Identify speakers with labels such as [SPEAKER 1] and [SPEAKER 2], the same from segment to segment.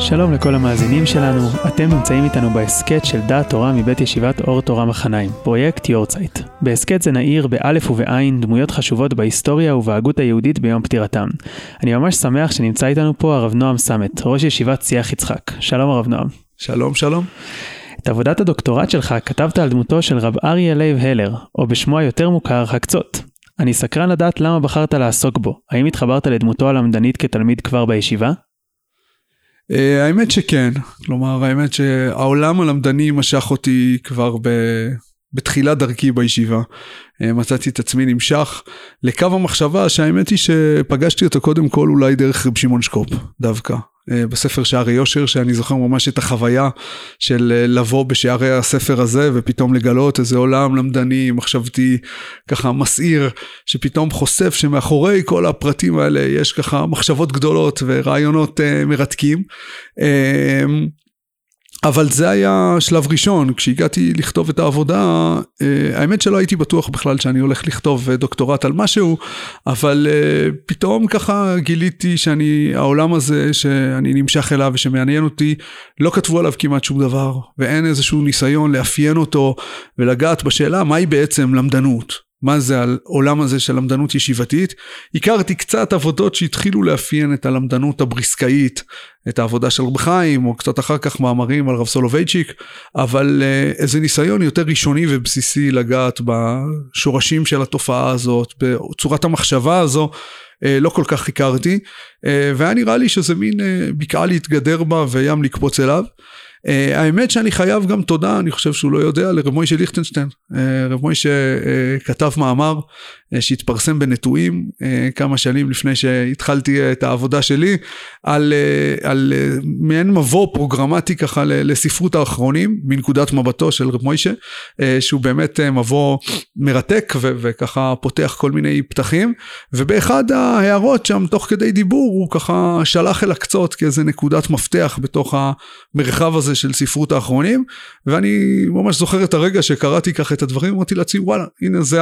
[SPEAKER 1] שלום לכל המאזינים שלנו, אתם נמצאים איתנו בהסכת של דעת תורה מבית ישיבת אור תורה מחניים, פרויקט יארצייט. בהסכת זה נעיר באלף ובעין דמויות חשובות בהיסטוריה ובהגות היהודית ביום פטירתם. אני ממש שמח שנמצא איתנו פה הרב נועם סמט, ראש ישיבת שיח יצחק. שלום הרב נועם.
[SPEAKER 2] שלום שלום.
[SPEAKER 1] את עבודת הדוקטורט שלך כתבת על דמותו של רב אריה לייב הלר, או בשמו היותר מוכר, הקצות. אני סקרן לדעת למה בחרת לעסוק בו. האם התחברת לדמותו הלמדנית כתלמיד כבר בישיבה?
[SPEAKER 2] אה, האמת שכן, כלומר האמת שהעולם הלמדני משך אותי כבר ב... בתחילת דרכי בישיבה. אה, מצאתי את עצמי נמשך לקו המחשבה שהאמת היא שפגשתי אותו קודם כל אולי דרך רב שמעון שקופ דווקא. אה, בספר שערי יושר שאני זוכר ממש את החוויה של אה, לבוא בשערי הספר הזה ופתאום לגלות איזה עולם למדני מחשבתי ככה מסעיר שפתאום חושף שמאחורי כל הפרטים האלה יש ככה מחשבות גדולות ורעיונות מרתקים. אבל זה היה שלב ראשון, כשהגעתי לכתוב את העבודה, אה, האמת שלא הייתי בטוח בכלל שאני הולך לכתוב דוקטורט על משהו, אבל אה, פתאום ככה גיליתי שאני, העולם הזה שאני נמשך אליו ושמעניין אותי, לא כתבו עליו כמעט שום דבר, ואין איזשהו ניסיון לאפיין אותו ולגעת בשאלה מהי בעצם למדנות. מה זה העולם הזה של למדנות ישיבתית. הכרתי קצת עבודות שהתחילו לאפיין את הלמדנות הבריסקאית, את העבודה של רב חיים, או קצת אחר כך מאמרים על רב סולובייצ'יק, אבל אה, איזה ניסיון יותר ראשוני ובסיסי לגעת בשורשים של התופעה הזאת, בצורת המחשבה הזו. אה, לא כל כך הכרתי, אה, והיה נראה לי שזה מין בקעה להתגדר בה וים לקפוץ אליו. Uh, האמת שאני חייב גם תודה, אני חושב שהוא לא יודע, לרב מוישה ליכטנשטיין. Uh, רב מוישה uh, כתב מאמר שהתפרסם בנטועים uh, כמה שנים לפני שהתחלתי uh, את העבודה שלי, על, על מעין מבוא פרוגרמטי ככה לספרות האחרונים, מנקודת מבטו של רב מוישה, שהוא באמת מבוא מרתק ו- וככה פותח כל מיני פתחים, ובאחד ההערות שם תוך כדי דיבור הוא ככה שלח אל הקצות כאיזה נקודת מפתח בתוך המרחב הזה. של ספרות האחרונים, ואני ממש זוכר את הרגע שקראתי ככה את הדברים, אמרתי לעצמי וואלה, הנה זה,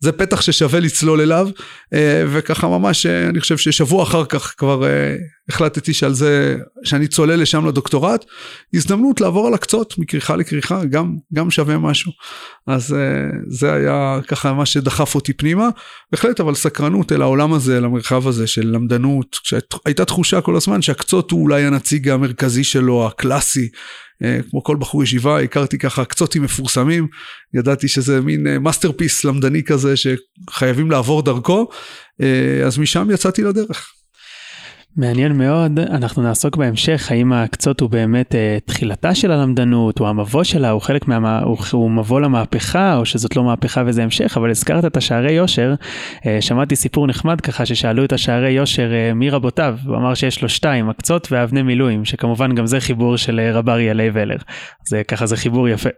[SPEAKER 2] זה פתח ששווה לצלול אליו, אה, וככה ממש אה, אני חושב ששבוע אחר כך כבר אה, החלטתי שעל זה, שאני צולל לשם לדוקטורט, הזדמנות לעבור על הקצות מכריכה לכריכה, גם, גם שווה משהו. אז זה היה ככה מה שדחף אותי פנימה, בהחלט אבל סקרנות אל העולם הזה, אל המרחב הזה של למדנות, שהייתה תחושה כל הזמן שהקצות הוא אולי הנציג המרכזי שלו, הקלאסי. אה, כמו כל בחור ישיבה, הכרתי ככה קצותים מפורסמים, ידעתי שזה מין masterpiece אה, למדני כזה שחייבים לעבור דרכו, אה, אז משם יצאתי לדרך.
[SPEAKER 1] מעניין מאוד, אנחנו נעסוק בהמשך, האם הקצות הוא באמת אה, תחילתה של הלמדנות, הוא המבוא שלה, הוא חלק מה... הוא, הוא מבוא למהפכה, או שזאת לא מהפכה וזה המשך, אבל הזכרת את השערי יושר, אה, שמעתי סיפור נחמד ככה, ששאלו את השערי יושר אה, מי רבותיו, הוא אמר שיש לו שתיים, הקצות ואבני מילואים, שכמובן גם זה חיבור של אה, רב אריה לייב הלר, זה ככה זה חיבור יפה.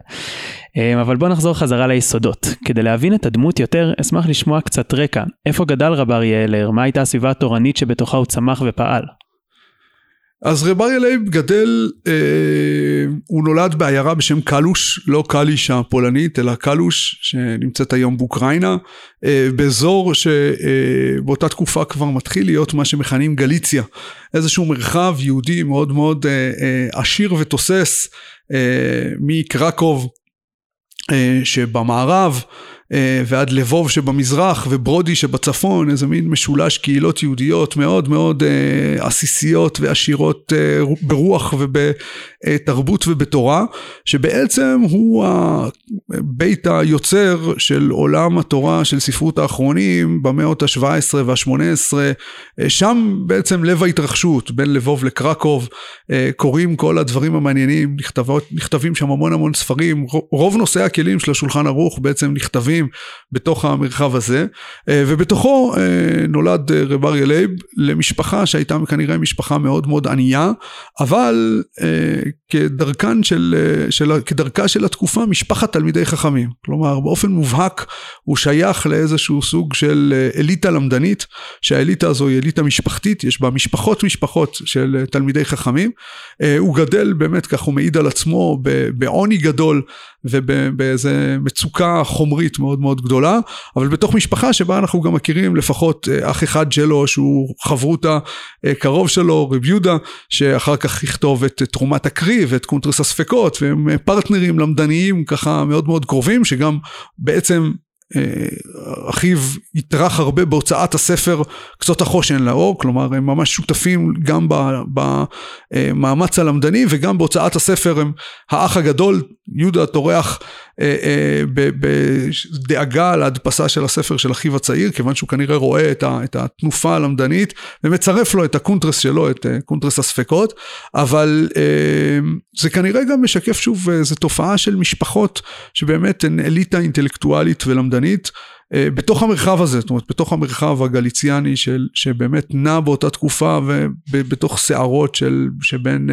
[SPEAKER 1] אה, אבל בוא נחזור חזרה ליסודות. כדי להבין את הדמות יותר, אשמח לשמוע קצת רקע. איפה גדל רב אריה הלר? מה הייתה הסביבה התורנית שבתוכה הוא צמח ופעל?
[SPEAKER 2] אז רב אריה לייב גדל, אה, הוא נולד בעיירה בשם קלוש, לא קליש הפולנית, אלא קלוש, שנמצאת היום באוקראינה, אה, באזור שבאותה אה, תקופה כבר מתחיל להיות מה שמכנים גליציה, איזשהו מרחב יהודי מאוד מאוד אה, אה, עשיר ותוסס, אה, מקרקוב שבמערב אה, ועד לבוב שבמזרח וברודי שבצפון, איזה מין משולש קהילות יהודיות מאוד מאוד אה, עסיסיות ועשירות ברוח ובתרבות ובתורה, שבעצם הוא בית היוצר של עולם התורה של ספרות האחרונים במאות ה-17 וה-18, שם בעצם לב ההתרחשות בין לבוב לקרקוב, קורים כל הדברים המעניינים, נכתבות, נכתבים שם המון המון ספרים, רוב נושאי הכלים של השולחן ערוך בעצם נכתבים בתוך המרחב הזה, אה, ובתוכו אה, נולד אה, רב אריה לייב למשפחה שהייתה כנראה משפחה מאוד מאוד ענייה, אבל כדרכן של, של, כדרכה של התקופה משפחת תלמידי חכמים. כלומר באופן מובהק הוא שייך לאיזשהו סוג של אליטה למדנית, שהאליטה הזו היא אליטה משפחתית, יש בה משפחות משפחות של תלמידי חכמים. הוא גדל באמת, כך הוא מעיד על עצמו, בעוני גדול. ובאיזה מצוקה חומרית מאוד מאוד גדולה, אבל בתוך משפחה שבה אנחנו גם מכירים לפחות אח אחד שלו שהוא חברותא קרוב שלו, רב יהודה, שאחר כך יכתוב את תרומת הקריא ואת קונטרס הספקות, והם פרטנרים למדניים ככה מאוד מאוד קרובים, שגם בעצם אחיו יטרח הרבה בהוצאת הספר קצות החושן לאור, כלומר הם ממש שותפים גם במאמץ הלמדני וגם בהוצאת הספר הם האח הגדול, יהודה טורח אה, אה, בדאגה להדפסה של הספר של אחיו הצעיר, כיוון שהוא כנראה רואה את התנופה הלמדנית ומצרף לו את הקונטרס שלו, את אה, קונטרס הספקות, אבל זה כנראה גם משקף שוב איזו תופעה של משפחות שבאמת הן אליטה אינטלקטואלית ולמדנית. בתוך המרחב הזה, זאת אומרת בתוך המרחב הגליציאני של, שבאמת נע באותה תקופה ובתוך סערות של, שבין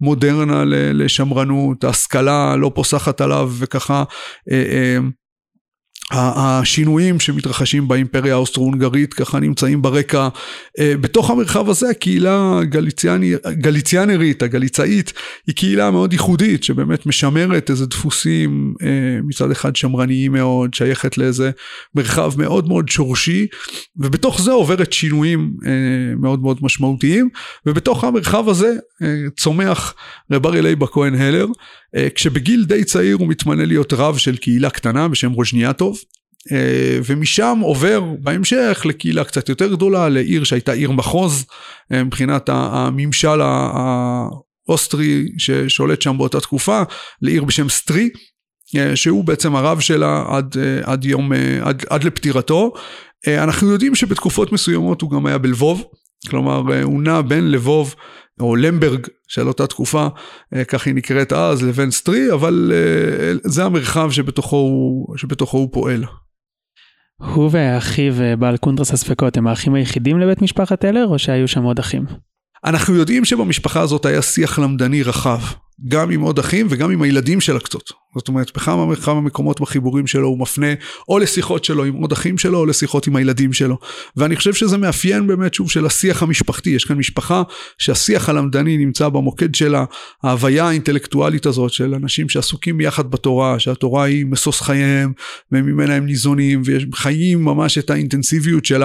[SPEAKER 2] מודרנה לשמרנות, ההשכלה לא פוסחת עליו וככה אה, אה, השינויים שמתרחשים באימפריה האוסטרו-הונגרית ככה נמצאים ברקע. אה, בתוך המרחב הזה הקהילה הגליציאנרית, הגליצאית, היא קהילה מאוד ייחודית שבאמת משמרת איזה דפוסים אה, מצד אחד שמרניים מאוד, שייכת לאיזה מרחב מאוד מאוד שורשי, ובתוך זה עוברת שינויים אה, מאוד מאוד משמעותיים, ובתוך המרחב הזה צומח רב אריה לייבה כהן הלר, כשבגיל די צעיר הוא מתמנה להיות רב של קהילה קטנה בשם רוז'ניאטוב. אה, ומשם עובר בהמשך לקהילה קצת יותר גדולה, לעיר שהייתה עיר מחוז אה, מבחינת הממשל האוסטרי ששולט שם באותה תקופה, לעיר בשם סטרי. אה, שהוא בעצם הרב שלה עד, עד יום, עד, עד לפטירתו. אנחנו יודעים שבתקופות מסוימות הוא גם היה בלבוב, כלומר הוא נע בין לבוב או למברג של אותה תקופה, כך היא נקראת אז, לבין סטרי, אבל זה המרחב שבתוכו הוא, שבתוכו הוא פועל.
[SPEAKER 1] הוא ואחיו בעל קונטרס הספקות הם האחים היחידים לבית משפחת טלר או שהיו שם עוד אחים?
[SPEAKER 2] אנחנו יודעים שבמשפחה הזאת היה שיח למדני רחב. גם עם עוד אחים וגם עם הילדים של הקצות. זאת אומרת, בכמה וכמה מקומות בחיבורים שלו הוא מפנה או לשיחות שלו עם עוד אחים שלו או לשיחות עם הילדים שלו. ואני חושב שזה מאפיין באמת שוב של השיח המשפחתי. יש כאן משפחה שהשיח הלמדני נמצא במוקד של ההוויה האינטלקטואלית הזאת של אנשים שעסוקים ביחד בתורה, שהתורה היא משוש חייהם וממנה הם ניזונים וחיים ממש את האינטנסיביות של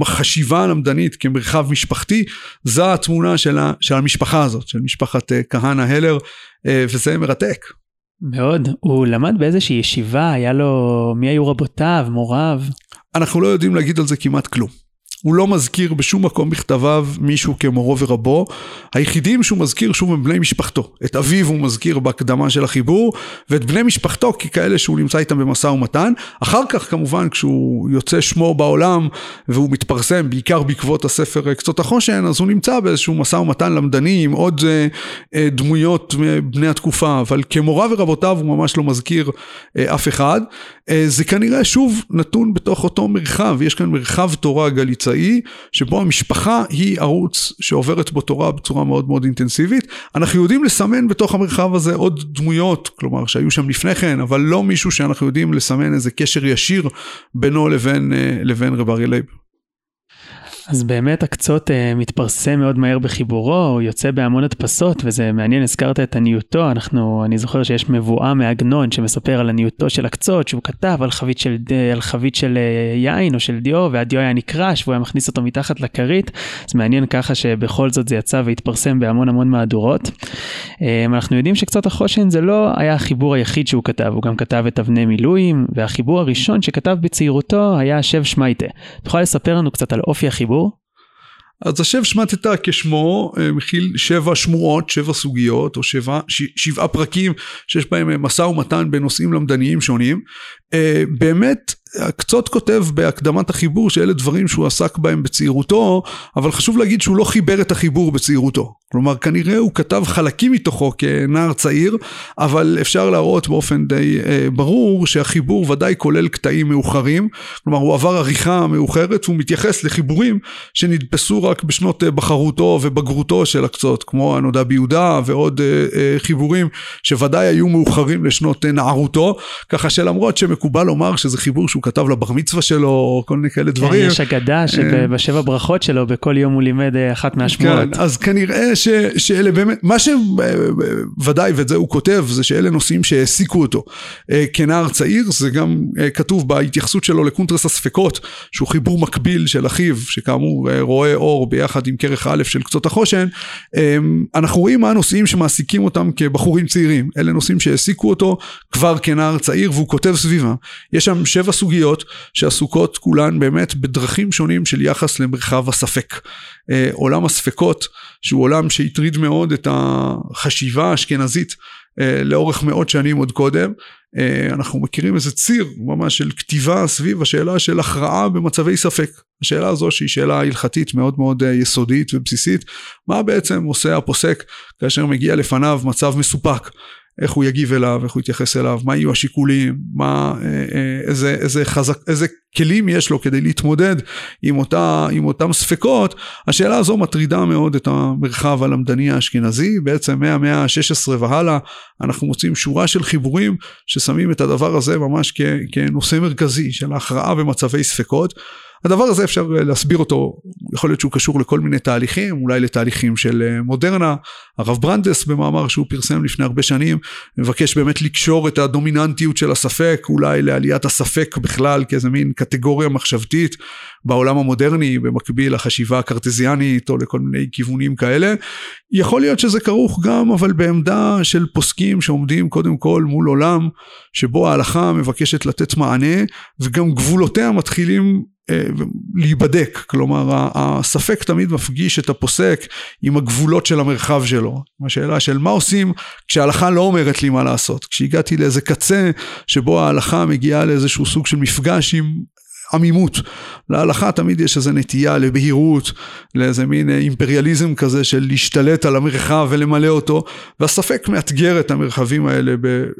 [SPEAKER 2] החשיבה הלמדנית כמרחב משפחתי. זו התמונה של, המשפחה הזאת, של משפחת אה, כהנא הלר. אה, וזה מרתק.
[SPEAKER 1] מאוד. הוא למד באיזושהי ישיבה, היה לו, מי היו רבותיו, מוריו?
[SPEAKER 2] אנחנו לא יודעים להגיד על זה כמעט כלום. הוא לא מזכיר בשום מקום בכתביו מישהו כמורו ורבו. היחידים שהוא מזכיר שוב הם בני משפחתו. את אביו הוא מזכיר בהקדמה של החיבור, ואת בני משפחתו ככאלה שהוא נמצא איתם במשא ומתן. אחר כך כמובן כשהוא יוצא שמו בעולם והוא מתפרסם בעיקר בעקבות הספר קצות החושן, אז הוא נמצא באיזשהו משא ומתן למדני עם עוד אה, אה, דמויות בני התקופה, אבל כמורה ורבותיו הוא ממש לא מזכיר אה, אף אחד. אה, זה כנראה שוב נתון בתוך אותו מרחב, יש כאן מרחב תורה גליצאי, שבו המשפחה היא ערוץ שעוברת בו תורה בצורה מאוד מאוד אינטנסיבית. אנחנו יודעים לסמן בתוך המרחב הזה עוד דמויות, כלומר שהיו שם לפני כן, אבל לא מישהו שאנחנו יודעים לסמן איזה קשר ישיר בינו לבין, אה, לבין רב אריה לייב.
[SPEAKER 1] אז באמת הקצות אה, מתפרסם מאוד מהר בחיבורו, הוא יוצא בהמון הדפסות וזה מעניין, הזכרת את עניותו, אנחנו, אני זוכר שיש מובאה מעגנון שמספר על עניותו של הקצות, שהוא כתב על חבית של, על חבית של אה, יין או של דיו, והדיו היה נקרש והוא היה מכניס אותו מתחת לכרית, אז מעניין ככה שבכל זאת זה יצא והתפרסם בהמון המון מהדורות. Um, אנחנו יודעים שקצות החושן זה לא היה החיבור היחיד שהוא כתב, הוא גם כתב את אבני מילואים, והחיבור הראשון שכתב בצעירותו היה שב שמייטה. תוכל לספר לנו קצת על אופי החיבור?
[SPEAKER 2] אז השב שמטת כשמו אה, מכיל שבע שמועות, שבע סוגיות או שבע, ש, שבעה פרקים שיש בהם אה, משא ומתן בנושאים למדניים שונים. אה, באמת קצות כותב בהקדמת החיבור שאלה דברים שהוא עסק בהם בצעירותו, אבל חשוב להגיד שהוא לא חיבר את החיבור בצעירותו. כלומר, כנראה הוא כתב חלקים מתוכו כנער צעיר, אבל אפשר להראות באופן די אה, ברור שהחיבור ודאי כולל קטעים מאוחרים. כלומר, הוא עבר עריכה מאוחרת והוא מתייחס לחיבורים שנדפסו רק בשנות אה, בחרותו ובגרותו של הקצות, כמו הנודע ביהודה ועוד אה, אה, חיבורים שוודאי היו מאוחרים לשנות אה, נערותו, ככה שלמרות שמקובל לומר שזה חיבור שהוא שהוא כתב לבר מצווה שלו, כל מיני כאלה דברים.
[SPEAKER 1] יש אגדה שבשבע ברכות שלו, בכל יום הוא לימד אחת מהשמועות.
[SPEAKER 2] כן, אז כנראה ש, שאלה באמת, מה שוודאי, ואת זה הוא כותב, זה שאלה נושאים שהעסיקו אותו. כנער צעיר, זה גם כתוב בהתייחסות שלו לקונטרס הספקות, שהוא חיבור מקביל של אחיו, שכאמור רואה אור ביחד עם כרך א' של קצות החושן. אנחנו רואים מה הנושאים שמעסיקים אותם כבחורים צעירים. אלה נושאים שהעסיקו אותו כבר כנער צעיר, והוא כותב סביבם. יש שם שבע סוגיות שעסוקות כולן באמת בדרכים שונים של יחס למרחב הספק. עולם הספקות, שהוא עולם שהטריד מאוד את החשיבה האשכנזית לאורך מאות שנים עוד קודם. אנחנו מכירים איזה ציר ממש של כתיבה סביב השאלה של הכרעה במצבי ספק. השאלה הזו שהיא שאלה הלכתית מאוד מאוד יסודית ובסיסית, מה בעצם עושה הפוסק כאשר מגיע לפניו מצב מסופק. איך הוא יגיב אליו, איך הוא יתייחס אליו, מה יהיו השיקולים, מה, איזה, איזה, חזק, איזה כלים יש לו כדי להתמודד עם, אותה, עם אותם ספקות, השאלה הזו מטרידה מאוד את המרחב הלמדני האשכנזי, בעצם מהמאה ה-16 והלאה אנחנו מוצאים שורה של חיבורים ששמים את הדבר הזה ממש כ, כנושא מרכזי של ההכרעה במצבי ספקות. הדבר הזה אפשר להסביר אותו, יכול להיות שהוא קשור לכל מיני תהליכים, אולי לתהליכים של מודרנה. הרב ברנדס במאמר שהוא פרסם לפני הרבה שנים, מבקש באמת לקשור את הדומיננטיות של הספק, אולי לעליית הספק בכלל כאיזה מין קטגוריה מחשבתית בעולם המודרני, במקביל לחשיבה הקרטזיאנית או לכל מיני כיוונים כאלה. יכול להיות שזה כרוך גם אבל בעמדה של פוסקים שעומדים קודם כל מול עולם שבו ההלכה מבקשת לתת מענה וגם גבולותיה מתחילים להיבדק, כלומר הספק תמיד מפגיש את הפוסק עם הגבולות של המרחב שלו. השאלה של מה עושים כשההלכה לא אומרת לי מה לעשות, כשהגעתי לאיזה קצה שבו ההלכה מגיעה לאיזשהו סוג של מפגש עם עמימות. להלכה תמיד יש איזו נטייה לבהירות, לאיזה מין אימפריאליזם כזה של להשתלט על המרחב ולמלא אותו, והספק מאתגר את המרחבים האלה,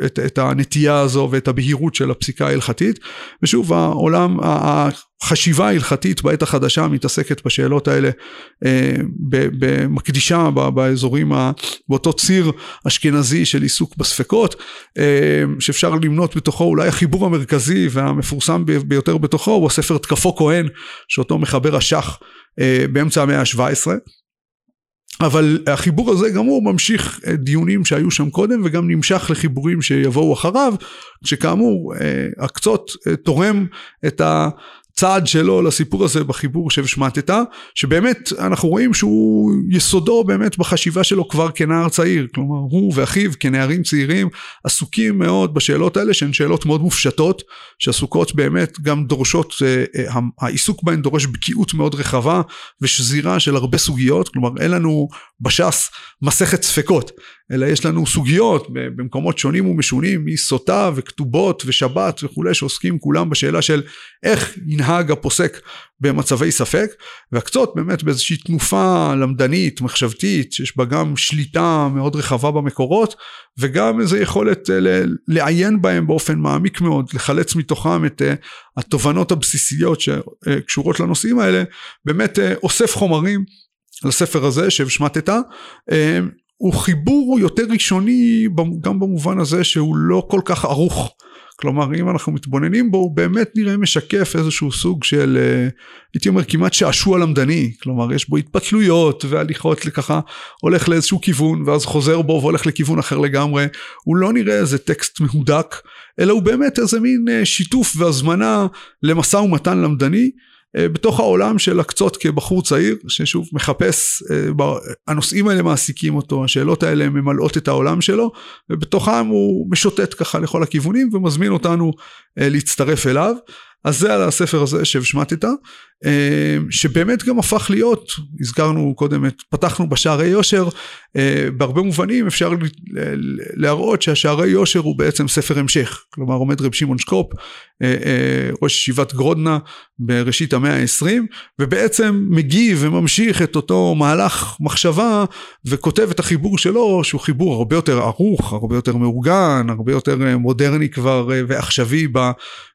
[SPEAKER 2] את, את הנטייה הזו ואת הבהירות של הפסיקה ההלכתית. ושוב, העולם, החשיבה ההלכתית בעת החדשה מתעסקת בשאלות האלה, במקדישה באזורים, באותו ציר אשכנזי של עיסוק בספקות, שאפשר למנות בתוכו אולי החיבור המרכזי והמפורסם ביותר בתוכו, הוא הספר תקפו כהן, שאותו מחבר השח באמצע המאה ה-17. אבל החיבור הזה גם הוא ממשיך דיונים שהיו שם קודם וגם נמשך לחיבורים שיבואו אחריו, שכאמור הקצות תורם את ה... צעד שלו לסיפור הזה בחיבור שהשמטת, שבאמת אנחנו רואים שהוא יסודו באמת בחשיבה שלו כבר כנער צעיר, כלומר הוא ואחיו כנערים צעירים עסוקים מאוד בשאלות האלה שהן שאלות מאוד מופשטות, שעסוקות באמת גם דורשות, העיסוק בהן דורש בקיאות מאוד רחבה ושזירה של הרבה סוגיות, כלומר אין לנו בש"ס מסכת ספקות, אלא יש לנו סוגיות במקומות שונים ומשונים מסוטה וכתובות ושבת וכולי שעוסקים כולם בשאלה של איך ינהג הפוסק במצבי ספק והקצות באמת באיזושהי תנופה למדנית מחשבתית שיש בה גם שליטה מאוד רחבה במקורות וגם איזו יכולת לעיין בהם באופן מעמיק מאוד לחלץ מתוכם את התובנות הבסיסיות שקשורות לנושאים האלה באמת אוסף חומרים לספר הזה שהשמטת הוא חיבור יותר ראשוני גם במובן הזה שהוא לא כל כך ערוך. כלומר אם אנחנו מתבוננים בו הוא באמת נראה משקף איזשהו סוג של הייתי אומר כמעט שעשוע למדני. כלומר יש בו התפתלויות והליכות לככה הולך לאיזשהו כיוון ואז חוזר בו והולך לכיוון אחר לגמרי. הוא לא נראה איזה טקסט מהודק אלא הוא באמת איזה מין שיתוף והזמנה למשא ומתן למדני בתוך העולם של הקצות כבחור צעיר ששוב מחפש הנושאים האלה מעסיקים אותו השאלות האלה ממלאות את העולם שלו ובתוכם הוא משוטט ככה לכל הכיוונים ומזמין אותנו להצטרף אליו אז זה על הספר הזה שהשמטת שבאמת גם הפך להיות הזכרנו קודם את פתחנו בשערי יושר בהרבה מובנים אפשר להראות שהשערי יושר הוא בעצם ספר המשך. כלומר עומד רב שמעון שקופ ראש ישיבת גרודנה בראשית המאה העשרים ובעצם מגיב וממשיך את אותו מהלך מחשבה וכותב את החיבור שלו שהוא חיבור הרבה יותר ערוך הרבה יותר מאורגן הרבה יותר מודרני כבר ועכשווי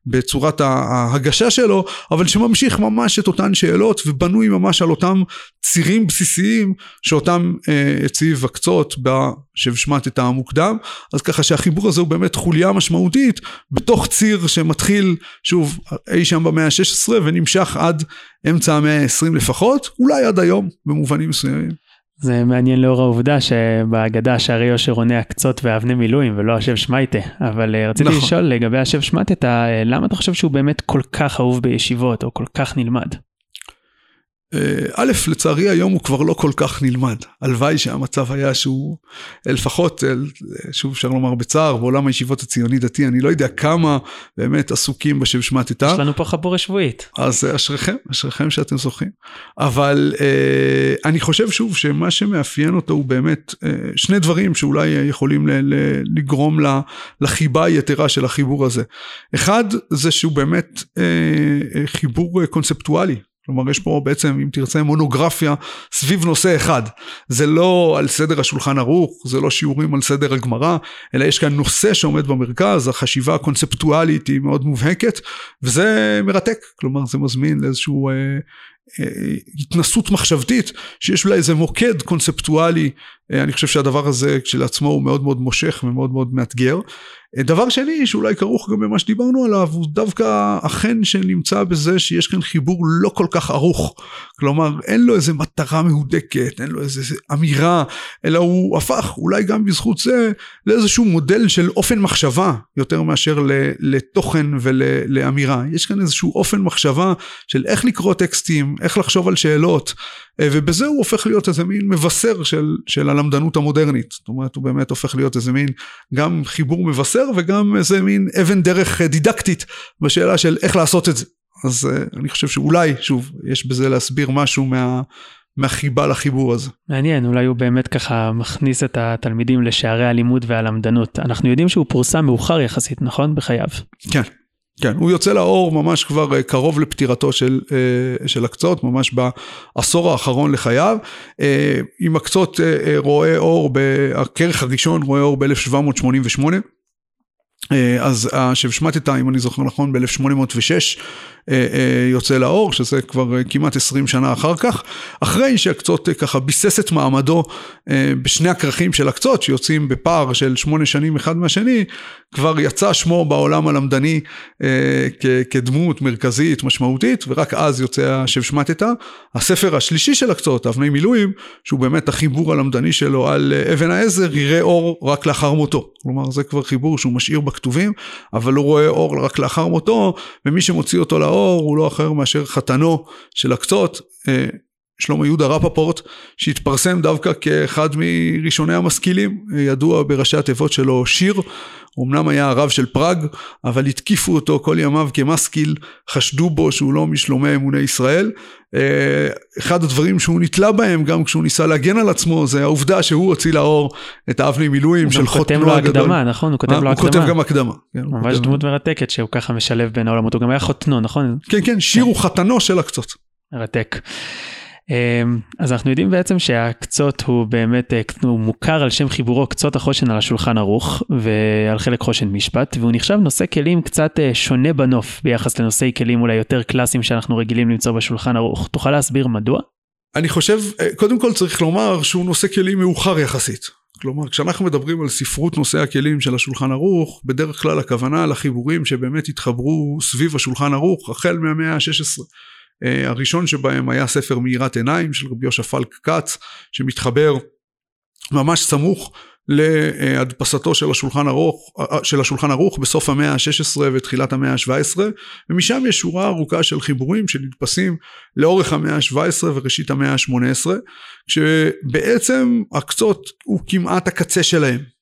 [SPEAKER 2] בצורת ההגשה שלו, אבל שממשיך ממש את אותן שאלות ובנוי ממש על אותם צירים בסיסיים שאותם אה, הציב הקצות בשבשמטת המוקדם, אז ככה שהחיבור הזה הוא באמת חוליה משמעותית בתוך ציר שמתחיל שוב אי שם במאה ה-16 ונמשך עד אמצע המאה ה-20 לפחות, אולי עד היום במובנים מסוימים.
[SPEAKER 1] זה מעניין לאור העובדה שבהגדה שערי יושר עונה הקצות ואבני מילואים ולא השב שמייטה, אבל אה, רציתי נכון. לשאול לגבי השב שמטה, למה אתה חושב שהוא באמת כל כך אהוב בישיבות או כל כך נלמד?
[SPEAKER 2] אה, א', לצערי היום הוא כבר לא כל כך נלמד. הלוואי שהמצב היה שהוא, אה, לפחות, אה, שוב אפשר לומר בצער, בעולם הישיבות הציוני דתי, אני לא יודע כמה באמת עסוקים בשם שמטתה.
[SPEAKER 1] יש לנו פה חבורה שבועית.
[SPEAKER 2] אז אשריכם, אשריכם שאתם זוכים. אבל אני חושב שוב שמה שמאפיין אותו הוא באמת שני דברים שאולי יכולים לגרום לחיבה היתרה של החיבור הזה. אחד, זה שהוא באמת חיבור קונספטואלי. כלומר יש פה בעצם אם תרצה מונוגרפיה סביב נושא אחד. זה לא על סדר השולחן ערוך זה לא שיעורים על סדר הגמרא אלא יש כאן נושא שעומד במרכז החשיבה הקונספטואלית היא מאוד מובהקת וזה מרתק. כלומר זה מזמין לאיזשהו אה, אה, התנסות מחשבתית שיש לה איזה מוקד קונספטואלי. אה, אני חושב שהדבר הזה כשלעצמו הוא מאוד מאוד מושך ומאוד מאוד מאתגר דבר שני שאולי כרוך גם במה שדיברנו עליו הוא דווקא החן שנמצא בזה שיש כאן חיבור לא כל כך ארוך. כלומר אין לו איזה מטרה מהודקת אין לו איזה אמירה אלא הוא הפך אולי גם בזכות זה לאיזשהו מודל של אופן מחשבה יותר מאשר לתוכן ולאמירה יש כאן איזשהו אופן מחשבה של איך לקרוא טקסטים איך לחשוב על שאלות ובזה הוא הופך להיות איזה מין מבשר של, של הלמדנות המודרנית. זאת אומרת, הוא באמת הופך להיות איזה מין גם חיבור מבשר וגם איזה מין אבן דרך דידקטית בשאלה של איך לעשות את זה. אז אה, אני חושב שאולי, שוב, יש בזה להסביר משהו מה... מהחיבה לחיבור הזה.
[SPEAKER 1] מעניין, אולי הוא באמת ככה מכניס את התלמידים לשערי הלימוד והלמדנות. אנחנו יודעים שהוא פורסם מאוחר יחסית, נכון? בחייו.
[SPEAKER 2] כן. כן, הוא יוצא לאור ממש כבר אה, קרוב לפטירתו של, אה, של הקצות, ממש בעשור האחרון לחייו. אה, עם הקצות רואה אור, הכרך הראשון רואה אור ב-1788. אז השבשמטתה, אם אני זוכר נכון, ב-1806 אה, אה, יוצא לאור, שזה כבר אה, כמעט 20 שנה אחר כך, אחרי שהקצות ככה ביסס את מעמדו בשני הכרכים של הקצות, שיוצאים בפער של שמונה שנים אחד מהשני, כבר יצא שמו בעולם הלמדני כדמות מרכזית משמעותית, ורק אז יוצא השב שמטתה. הספר השלישי של הקצות, אבני מילואים, שהוא באמת החיבור הלמדני שלו על אבן העזר, יראה אור רק לאחר מותו. כלומר, זה כבר חיבור שהוא משאיר בכתובים, אבל הוא רואה אור רק לאחר מותו, ומי שמוציא אותו לאור לאור הוא לא אחר מאשר חתנו של הקצות, אה, שלמה יהודה רפפורט, שהתפרסם דווקא כאחד מראשוני המשכילים, ידוע בראשי התיבות שלו שיר, אמנם היה הרב של פראג, אבל התקיפו אותו כל ימיו כמשכיל, חשדו בו שהוא לא משלומי אמוני ישראל. אה, אחד הדברים שהוא נתלה בהם, גם כשהוא ניסה להגן על עצמו, זה העובדה שהוא הוציא לאור את האבני מילואים של חותנו
[SPEAKER 1] הגדול. הוא כותב לו הקדמה, נכון? הוא כותב
[SPEAKER 2] לו הקדמה. הוא כותב גם הקדמה.
[SPEAKER 1] כן, ממש דמות מרתקת שהוא ככה משלב בין העולמות, הוא גם היה חותנו, נכון?
[SPEAKER 2] כן, כן, שיר הוא חתנו של הקצות.
[SPEAKER 1] מרתק. אמ, אז אנחנו יודעים בעצם שהקצות הוא באמת, אה, הוא מוכר על שם חיבורו קצות החושן על השולחן ערוך ועל חלק חושן משפט והוא נחשב נושא כלים קצת אה, שונה בנוף ביחס לנושאי כלים אולי יותר קלאסיים שאנחנו רגילים למצוא בשולחן ערוך. תוכל להסביר מדוע?
[SPEAKER 2] אני חושב, אה, קודם כל צריך לומר שהוא נושא כלים מאוחר יחסית. כלומר, כשאנחנו מדברים על ספרות נושאי הכלים של השולחן ערוך, בדרך כלל הכוונה לחיבורים שבאמת התחברו סביב השולחן ערוך החל מהמאה ה-16. אה, הראשון שבהם היה ספר מאירת עיניים של רבי יושע פלק כץ שמתחבר ממש סמוך להדפסתו של השולחן ערוך, אה, של השולחן ערוך בסוף המאה ה-16 ותחילת המאה ה-17 ומשם יש שורה ארוכה של חיבורים שנדפסים לאורך המאה ה-17 וראשית המאה ה-18 כשבעצם הקצות הוא כמעט הקצה שלהם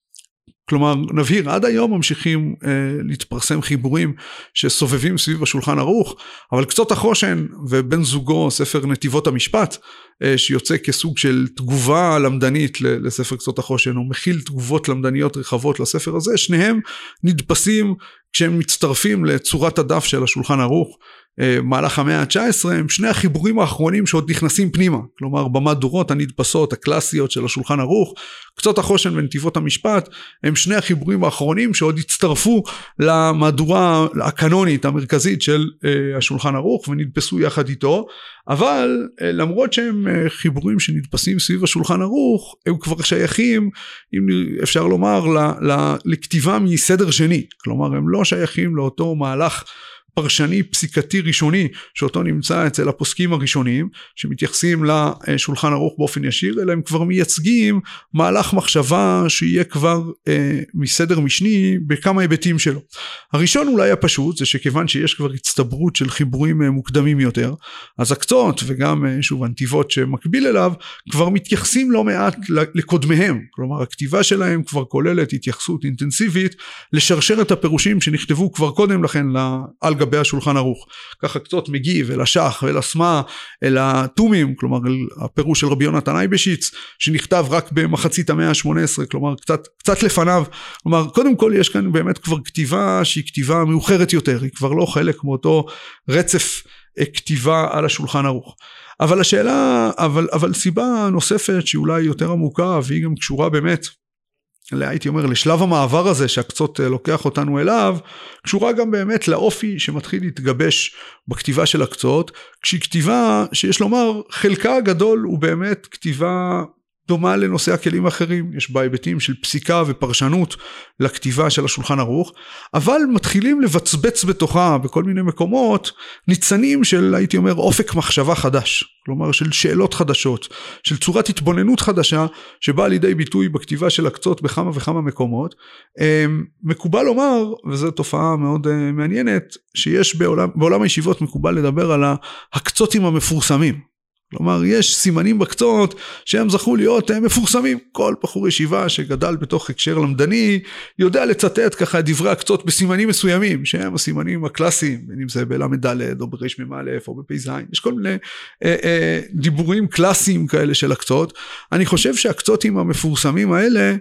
[SPEAKER 2] כלומר נבהיר עד היום ממשיכים אה, להתפרסם חיבורים שסובבים סביב השולחן ערוך אבל קצות החושן ובן זוגו ספר נתיבות המשפט אה, שיוצא כסוג של תגובה למדנית לספר קצות החושן או מכיל תגובות למדניות רחבות לספר הזה שניהם נדפסים כשהם מצטרפים לצורת הדף של השולחן ערוך במהלך המאה ה-19 הם שני החיבורים האחרונים שעוד נכנסים פנימה. כלומר במהדורות הנדפסות הקלאסיות של השולחן ערוך, קצות החושן ונתיבות המשפט, הם שני החיבורים האחרונים שעוד הצטרפו למהדורה הקנונית המרכזית של אה, השולחן ערוך ונדפסו יחד איתו, אבל אה, למרות שהם אה, חיבורים שנדפסים סביב השולחן ערוך, הם כבר שייכים, אם אפשר לומר, ל, ל, לכתיבה מסדר שני. כלומר הם לא שייכים לאותו מהלך פרשני פסיקתי ראשוני שאותו נמצא אצל הפוסקים הראשונים שמתייחסים לשולחן ערוך באופן ישיר אלא הם כבר מייצגים מהלך מחשבה שיהיה כבר אה, מסדר משני בכמה היבטים שלו. הראשון אולי הפשוט זה שכיוון שיש כבר הצטברות של חיבורים אה, מוקדמים יותר אז הקצות וגם אה, שוב הנתיבות שמקביל אליו כבר מתייחסים לא מעט לקודמיהם כלומר הכתיבה שלהם כבר כוללת התייחסות אינטנסיבית לשרשרת הפירושים שנכתבו כבר קודם לכן על גבי השולחן ערוך. ככה קצת מגיב אל השח ואל הסמה אל התומים, כלומר אל הפירוש של רבי יונתן אייבשיץ, שנכתב רק במחצית המאה ה-18, כלומר קצת, קצת לפניו. כלומר, קודם כל יש כאן באמת כבר כתיבה שהיא כתיבה מאוחרת יותר, היא כבר לא חלק מאותו רצף אה, כתיבה על השולחן ערוך. אבל השאלה, אבל, אבל סיבה נוספת שהיא אולי יותר עמוקה והיא גם קשורה באמת הייתי אומר לשלב המעבר הזה שהקצות אה, לוקח אותנו אליו קשורה גם באמת לאופי שמתחיל להתגבש בכתיבה של הקצות כשהיא כתיבה שיש לומר חלקה הגדול הוא באמת כתיבה דומה לנושא הכלים האחרים, יש בה היבטים של פסיקה ופרשנות לכתיבה של השולחן ערוך, אבל מתחילים לבצבץ בתוכה בכל מיני מקומות ניצנים של הייתי אומר אופק מחשבה חדש, כלומר של שאלות חדשות, של צורת התבוננות חדשה שבאה לידי ביטוי בכתיבה של הקצות בכמה וכמה מקומות. אמ, מקובל לומר, וזו תופעה מאוד אה, מעניינת, שיש בעולם, בעולם הישיבות מקובל לדבר על הקצותים המפורסמים. כלומר יש סימנים בקצות שהם זכו להיות מפורסמים. כל בחור ישיבה שגדל בתוך הקשר למדני יודע לצטט ככה את דברי הקצות בסימנים מסוימים שהם הסימנים הקלאסיים בין אם זה בל"ד או ברמ"א או בפ"ז. יש כל מיני אה, אה, דיבורים קלאסיים כאלה של הקצות. אני חושב שהקצותים המפורסמים האלה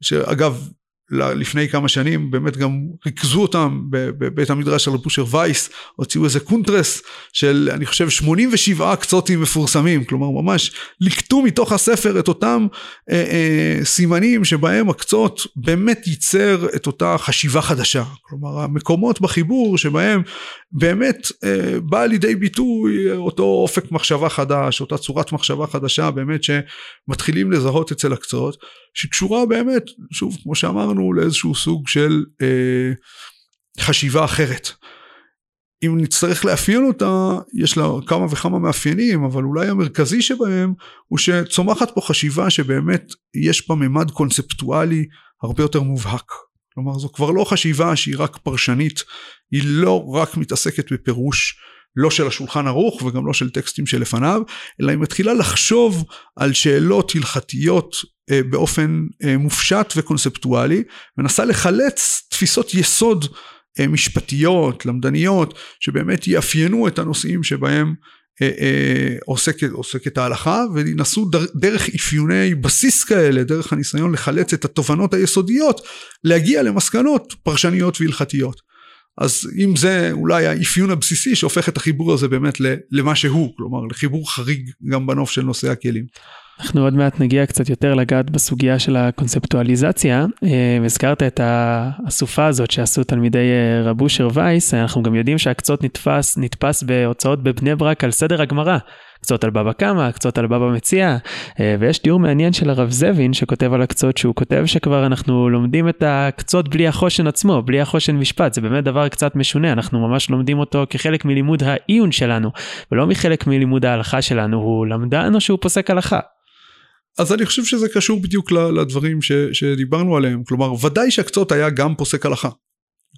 [SPEAKER 2] שאגב לפני כמה שנים באמת גם ריכזו אותם בבית המדרש של רב וייס הוציאו איזה קונטרס של אני חושב 87 קצותים מפורסמים כלומר ממש ליקטו מתוך הספר את אותם אה, אה, סימנים שבהם הקצות באמת ייצר את אותה חשיבה חדשה. כלומר המקומות בחיבור שבהם באמת אה, בא לידי ביטוי אותו אופק מחשבה חדש אותה צורת מחשבה חדשה באמת שמתחילים לזהות אצל הקצות שקשורה באמת, שוב, כמו שאמרנו, לאיזשהו סוג של אה, חשיבה אחרת. אם נצטרך לאפיין אותה, יש לה כמה וכמה מאפיינים, אבל אולי המרכזי שבהם הוא שצומחת פה חשיבה שבאמת יש בה ממד קונספטואלי הרבה יותר מובהק. כלומר זו כבר לא חשיבה שהיא רק פרשנית, היא לא רק מתעסקת בפירוש לא של השולחן ערוך וגם לא של טקסטים שלפניו, אלא היא מתחילה לחשוב על שאלות הלכתיות באופן אה, מופשט וקונספטואלי, מנסה לחלץ תפיסות יסוד אה, משפטיות, למדניות, שבאמת יאפיינו את הנושאים שבהם עוסקת, עוסקת ההלכה וינסו דרך אפיוני בסיס כאלה, דרך הניסיון לחלץ את התובנות היסודיות, להגיע למסקנות פרשניות והלכתיות. אז אם זה אולי האפיון הבסיסי שהופך את החיבור הזה באמת למה שהוא, כלומר לחיבור חריג גם בנוף של נושא הכלים.
[SPEAKER 1] אנחנו עוד מעט נגיע קצת יותר לגעת בסוגיה של הקונספטואליזציה. אה, הזכרת את האסופה הזאת שעשו תלמידי אה, רב אושר וייס, אנחנו גם יודעים שהקצות נתפס, נתפס בהוצאות בבני ברק על סדר הגמרא. קצות על בבא קמא, קצות על בבא מציע, אה, ויש תיאור מעניין של הרב זבין שכותב על הקצות, שהוא כותב שכבר אנחנו לומדים את הקצות בלי החושן עצמו, בלי החושן משפט, זה באמת דבר קצת משונה, אנחנו ממש לומדים אותו כחלק מלימוד העיון שלנו, ולא מחלק מלימוד ההלכה שלנו, הוא למדן או שהוא פוסק הלכה.
[SPEAKER 2] אז אני חושב שזה קשור בדיוק לדברים ש, שדיברנו עליהם, כלומר ודאי שהקצות היה גם פוסק הלכה.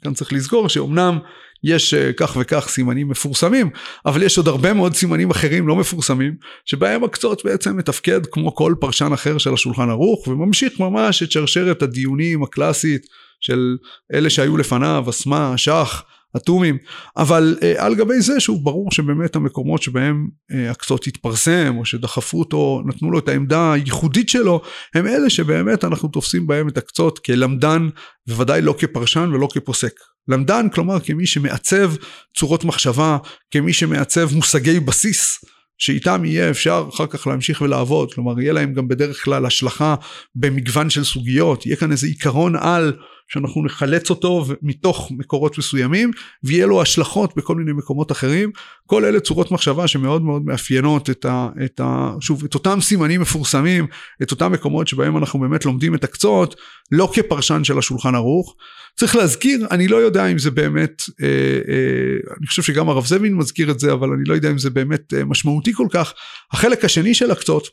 [SPEAKER 2] כאן צריך לזכור שאומנם יש אה, כך וכך סימנים מפורסמים, אבל יש עוד הרבה מאוד סימנים אחרים לא מפורסמים, שבהם הקצות בעצם מתפקד כמו כל פרשן אחר של השולחן ערוך, וממשיך ממש את שרשרת הדיונים הקלאסית של אלה שהיו לפניו, אסמה, שח, אטומים, אבל אה, על גבי זה שהוא ברור שבאמת המקומות שבהם אה, הקצות התפרסם או שדחפו אותו, נתנו לו את העמדה הייחודית שלו, הם אלה שבאמת אנחנו תופסים בהם את הקצות כלמדן בוודאי לא כפרשן ולא כפוסק. למדן כלומר כמי שמעצב צורות מחשבה, כמי שמעצב מושגי בסיס. שאיתם יהיה אפשר אחר כך להמשיך ולעבוד, כלומר יהיה להם גם בדרך כלל השלכה במגוון של סוגיות, יהיה כאן איזה עיקרון על שאנחנו נחלץ אותו מתוך מקורות מסוימים ויהיה לו השלכות בכל מיני מקומות אחרים, כל אלה צורות מחשבה שמאוד מאוד מאפיינות את, ה, את, ה, שוב, את אותם סימנים מפורסמים, את אותם מקומות שבהם אנחנו באמת לומדים את הקצות, לא כפרשן של השולחן ערוך. צריך להזכיר, אני לא יודע אם זה באמת, אה, אה, אני חושב שגם הרב זמין מזכיר את זה, אבל אני לא יודע אם זה באמת אה, משמעותי כל כך. החלק השני של הקצות,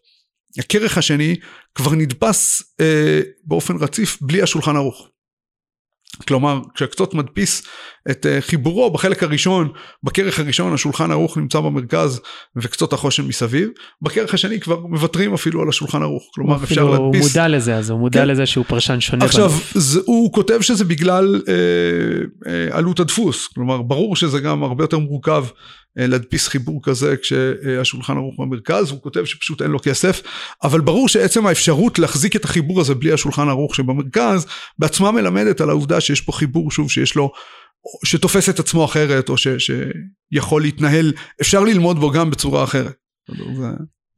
[SPEAKER 2] הכרך השני, כבר נדפס אה, באופן רציף בלי השולחן ערוך. כלומר כשהקצות מדפיס את אה, חיבורו בחלק הראשון בכרך הראשון השולחן ערוך נמצא במרכז וקצות החושן מסביב בכרך השני כבר מוותרים אפילו על השולחן ערוך כלומר אפשר להדפיס.
[SPEAKER 1] הוא מודע לזה אז הוא מודע כן. לזה שהוא פרשן שונה.
[SPEAKER 2] עכשיו זה, הוא כותב שזה בגלל אה, אה, עלות הדפוס כלומר ברור שזה גם הרבה יותר מורכב אה, להדפיס חיבור כזה כשהשולחן ערוך במרכז, הוא כותב שפשוט אין לו כסף, אבל ברור שעצם האפשרות להחזיק את החיבור הזה בלי השולחן ערוך שבמרכז, בעצמה מלמדת על העובדה שיש פה חיבור שוב שיש לו, שתופס את עצמו אחרת, או ש, שיכול להתנהל, אפשר ללמוד בו גם בצורה אחרת.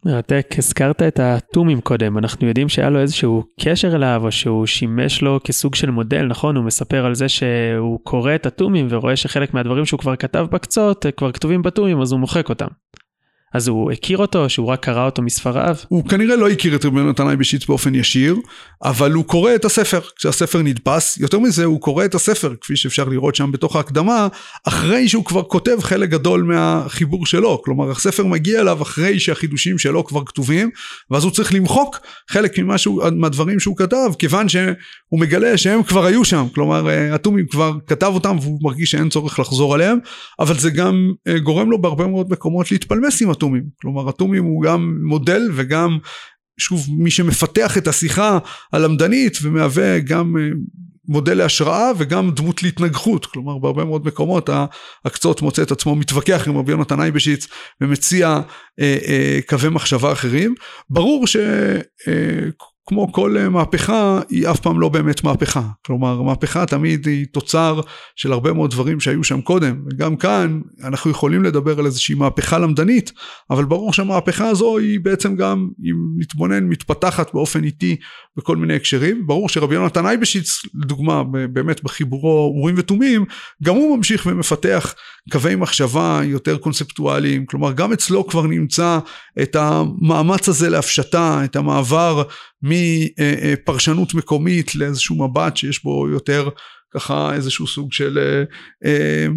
[SPEAKER 1] מרתק, הזכרת את הטומים קודם, אנחנו יודעים שהיה לו איזשהו קשר אליו, או שהוא שימש לו כסוג של מודל, נכון? הוא מספר על זה שהוא קורא את הטומים ורואה שחלק מהדברים שהוא כבר כתב בקצות, כבר כתובים בטומים, אז הוא מוחק אותם. אז הוא הכיר אותו, שהוא רק קרא אותו מספריו?
[SPEAKER 2] הוא כנראה לא הכיר את רבי נתנאי בשיץ באופן ישיר, אבל הוא קורא את הספר, כשהספר נדפס, יותר מזה הוא קורא את הספר, כפי שאפשר לראות שם בתוך ההקדמה, אחרי שהוא כבר כותב חלק גדול מהחיבור שלו, כלומר הספר מגיע אליו אחרי שהחידושים שלו כבר כתובים, ואז הוא צריך למחוק חלק ממשהו, מהדברים שהוא כתב, כיוון שהוא מגלה שהם כבר היו שם, כלומר אטומים כבר כתב אותם והוא מרגיש שאין צורך לחזור עליהם, אבל זה גם אה, גורם לו בהרבה מאוד מקומות להתפלמס עם אטומים, כלומר אטומים הוא גם מודל וגם שוב מי שמפתח את השיחה הלמדנית ומהווה גם אה, מודל להשראה וגם דמות להתנגחות. כלומר בהרבה מאוד מקומות הקצות מוצא את עצמו מתווכח עם רבי יונתן אייבשיץ ומציע אה, אה, קווי מחשבה אחרים. ברור ש... אה, כמו כל אה, מהפכה היא אף פעם לא באמת מהפכה. כלומר מהפכה תמיד היא תוצר של הרבה מאוד דברים שהיו שם קודם. וגם כאן אנחנו יכולים לדבר על איזושהי מהפכה למדנית אבל ברור שהמהפכה הזו היא בעצם גם אם נתבונן מתפתחת באופן איטי בכל מיני הקשרים. ברור שרבי יונתן אייבשיץ לדוגמה באמת בחיבורו אורים ותומים גם הוא ממשיך ומפתח קווי מחשבה יותר קונספטואליים. כלומר גם אצלו כבר נמצא את המאמץ הזה להפשטה את המעבר מפרשנות מקומית לאיזשהו מבט שיש בו יותר ככה איזשהו סוג של אה, אה,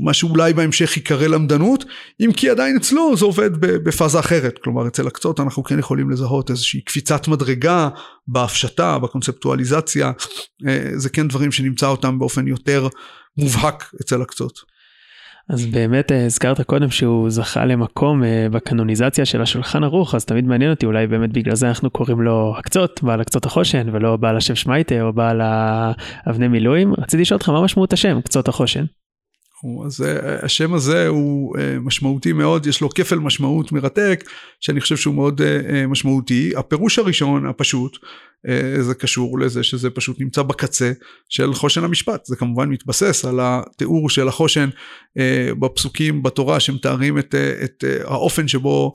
[SPEAKER 2] מה שאולי בהמשך ייקרא למדנות אם כי עדיין אצלו זה עובד בפאזה אחרת כלומר אצל הקצות אנחנו כן יכולים לזהות איזושהי קפיצת מדרגה בהפשטה בקונספטואליזציה אה, זה כן דברים שנמצא אותם באופן יותר מובהק אצל הקצות.
[SPEAKER 1] אז באמת אה, הזכרת קודם שהוא זכה למקום אה, בקנוניזציה של השולחן ערוך, אז תמיד מעניין אותי, אולי באמת בגלל זה אנחנו קוראים לו הקצות, בעל הקצות החושן, ולא בעל השם שמייטה או בעל האבני מילואים. רציתי לשאול אותך מה משמעות השם, קצות החושן.
[SPEAKER 2] אז השם הזה הוא משמעותי מאוד, יש לו כפל משמעות מרתק, שאני חושב שהוא מאוד משמעותי. הפירוש הראשון, הפשוט, אה, זה קשור לזה שזה פשוט נמצא בקצה של חושן המשפט. זה כמובן מתבסס על התיאור של החושן אה, בפסוקים בתורה שמתארים את, אה, את האופן שבו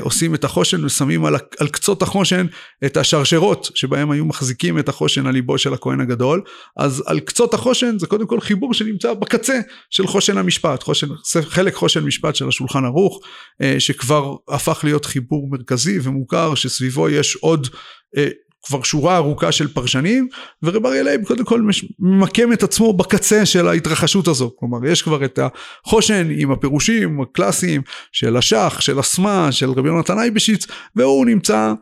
[SPEAKER 2] עושים את החושן ושמים על, על קצות החושן את השרשרות שבהם היו מחזיקים את החושן על ליבו של הכהן הגדול. אז על קצות החושן זה קודם כל חיבור שנמצא בקצה של חושן המשפט חושן, חלק חושן משפט של השולחן ערוך שכבר הפך להיות חיבור מרכזי ומוכר שסביבו יש עוד כבר שורה ארוכה של פרשנים ורב אריה לייב קודם כל ממקם את עצמו בקצה של ההתרחשות הזו. כלומר יש כבר את החושן עם הפירושים הקלאסיים של הש"ך של הסמ"ע של רבי יונתן אייבשיץ והוא נמצא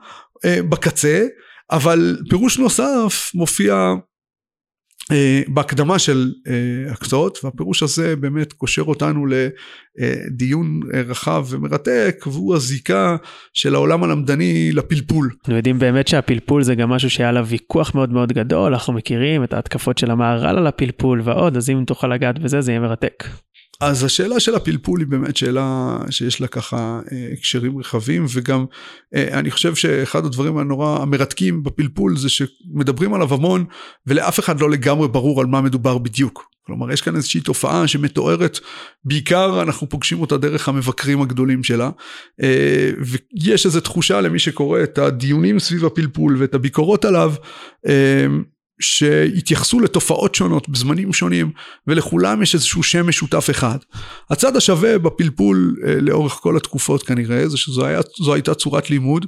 [SPEAKER 2] אה, בקצה. אבל פירוש נוסף מופיע בהקדמה של הקצות והפירוש הזה באמת קושר אותנו לדיון רחב ומרתק והוא הזיקה של העולם הלמדני לפלפול.
[SPEAKER 1] אנחנו יודעים באמת שהפלפול זה גם משהו שהיה לה ויכוח מאוד מאוד גדול אנחנו מכירים את ההתקפות של המהר"ל על הפלפול ועוד אז אם תוכל לגעת בזה זה יהיה מרתק.
[SPEAKER 2] אז השאלה של הפלפול היא באמת שאלה שיש לה ככה אה, הקשרים רחבים וגם אה, אני חושב שאחד הדברים הנורא המרתקים בפלפול זה שמדברים עליו המון ולאף אחד לא לגמרי ברור על מה מדובר בדיוק. כלומר יש כאן איזושהי תופעה שמתוארת בעיקר אנחנו פוגשים אותה דרך המבקרים הגדולים שלה אה, ויש איזו תחושה למי שקורא את הדיונים סביב הפלפול ואת הביקורות עליו שהתייחסו לתופעות שונות בזמנים שונים ולכולם יש איזשהו שם משותף אחד. הצד השווה בפלפול אה, לאורך כל התקופות כנראה זה שזו היה, הייתה צורת לימוד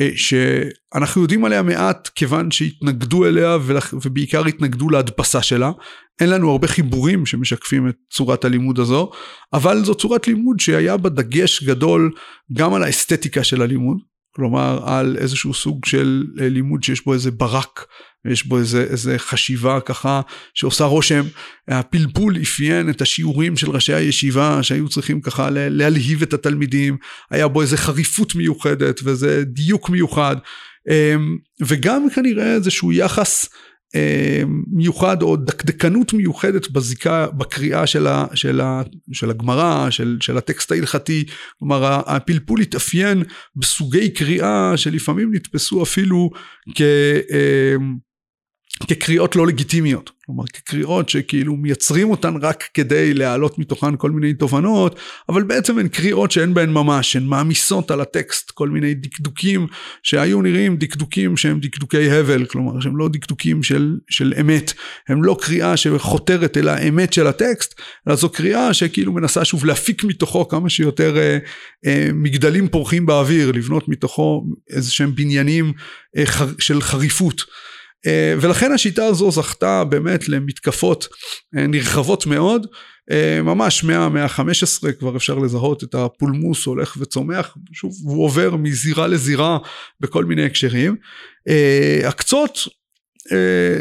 [SPEAKER 2] אה, שאנחנו יודעים עליה מעט כיוון שהתנגדו אליה ובעיקר התנגדו להדפסה שלה. אין לנו הרבה חיבורים שמשקפים את צורת הלימוד הזו אבל זו צורת לימוד שהיה בה דגש גדול גם על האסתטיקה של הלימוד כלומר על איזשהו סוג של אה, לימוד שיש בו איזה ברק ויש בו איזה, איזה חשיבה ככה שעושה רושם. הפלפול אפיין את השיעורים של ראשי הישיבה שהיו צריכים ככה להלהיב את התלמידים, היה בו איזה חריפות מיוחדת ואיזה דיוק מיוחד אמ, וגם כנראה איזשהו יחס מיוחד או דקדקנות מיוחדת בזיקה בקריאה של, של, של הגמרא של, של הטקסט ההלכתי. כלומר הפלפול התאפיין בסוגי קריאה שלפעמים נתפסו אפילו כ... כקריאות לא לגיטימיות, כלומר כקריאות שכאילו מייצרים אותן רק כדי להעלות מתוכן כל מיני תובנות, אבל בעצם הן קריאות שאין בהן ממש, הן מעמיסות על הטקסט כל מיני דקדוקים שהיו נראים דקדוקים שהם דקדוקי הבל, כלומר שהם לא דקדוקים של, של אמת, הם לא קריאה שחותרת אל האמת של הטקסט, אלא זו קריאה שכאילו מנסה שוב להפיק מתוכו כמה שיותר אה, אה, מגדלים פורחים באוויר, לבנות מתוכו איזה שהם בניינים אה, ח, של חריפות. אה, ולכן השיטה הזו זכתה באמת למתקפות אה, נרחבות מאוד. אה, ממש מהמאה ה-15 כבר אפשר לזהות את הפולמוס הולך וצומח שוב הוא עובר מזירה לזירה בכל מיני הקשרים. הקצות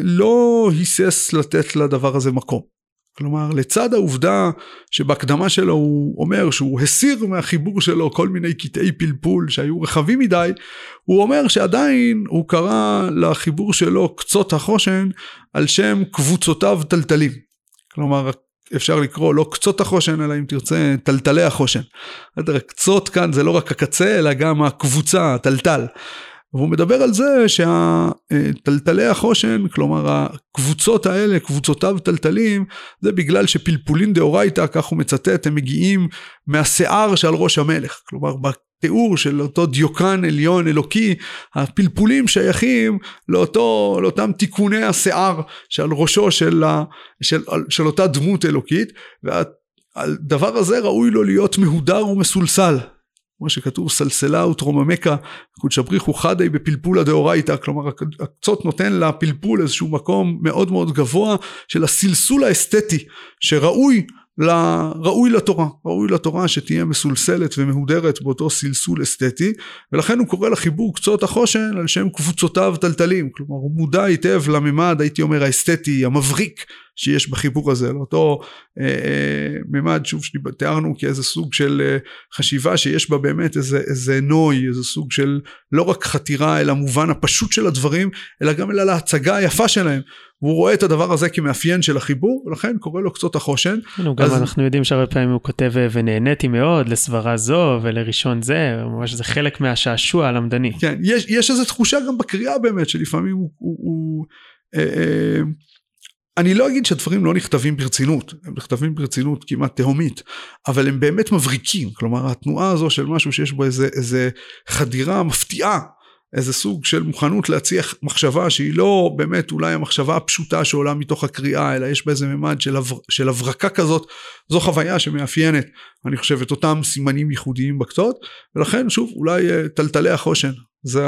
[SPEAKER 2] לא היסס לתת לדבר הזה מקום כלומר לצד העובדה שבהקדמה שלו הוא אומר שהוא הסיר מהחיבור שלו כל מיני קטעי פלפול שהיו רחבים מדי הוא אומר שעדיין הוא קרא לחיבור שלו קצות החושן על שם קבוצותיו טלטלים כלומר אפשר לקרוא לא קצות החושן אלא אם תרצה טלטלי החושן. קצות כאן זה לא רק הקצה אלא גם הקבוצה הטלטל והוא מדבר על זה שהטלטלי החושן, כלומר הקבוצות האלה, קבוצותיו טלטלים, זה בגלל שפלפולין דאורייתא, כך הוא מצטט, הם מגיעים מהשיער שעל ראש המלך. כלומר בתיאור של אותו דיוקן עליון אלוקי, הפלפולים שייכים לאותו, לאותם תיקוני השיער שעל ראשו של, של, של אותה דמות אלוקית, והדבר הזה ראוי לו להיות מהודר ומסולסל. כמו שכתוב סלסלה וטרוממקה קודש בריחו חדי בפלפולה דאורייתא כלומר הקצות נותן לפלפול איזשהו מקום מאוד מאוד גבוה של הסלסול האסתטי שראוי ראוי לתורה, ראוי לתורה שתהיה מסולסלת ומהודרת באותו סלסול אסתטי ולכן הוא קורא לחיבור קצות החושן על שם קבוצותיו טלטלים כלומר הוא מודע היטב לממד הייתי אומר האסתטי המבריק שיש בחיבור הזה לאותו אה, אה, ממד שוב שתיארנו כאיזה סוג של אה, חשיבה שיש בה באמת איזה, איזה נוי איזה סוג של לא רק חתירה אל המובן הפשוט של הדברים אלא גם אל ההצגה היפה שלהם והוא רואה את הדבר הזה כמאפיין של החיבור ולכן קורא לו קצות החושן.
[SPEAKER 1] כן, גם אז... אנחנו יודעים שהרבה פעמים הוא כותב ונהניתי מאוד לסברה זו ולראשון זה ממש זה חלק מהשעשוע הלמדני.
[SPEAKER 2] כן יש, יש איזו תחושה גם בקריאה באמת שלפעמים הוא, הוא, הוא אה, אה, אני לא אגיד שהדברים לא נכתבים ברצינות, הם נכתבים ברצינות כמעט תהומית, אבל הם באמת מבריקים, כלומר התנועה הזו של משהו שיש בו איזה, איזה חדירה מפתיעה, איזה סוג של מוכנות להציע מחשבה שהיא לא באמת אולי המחשבה הפשוטה שעולה מתוך הקריאה, אלא יש בה איזה ממד של, הבר, של הברקה כזאת, זו חוויה שמאפיינת, אני חושב, את אותם סימנים ייחודיים בקצות, ולכן שוב אולי אה, טלטלי החושן, זה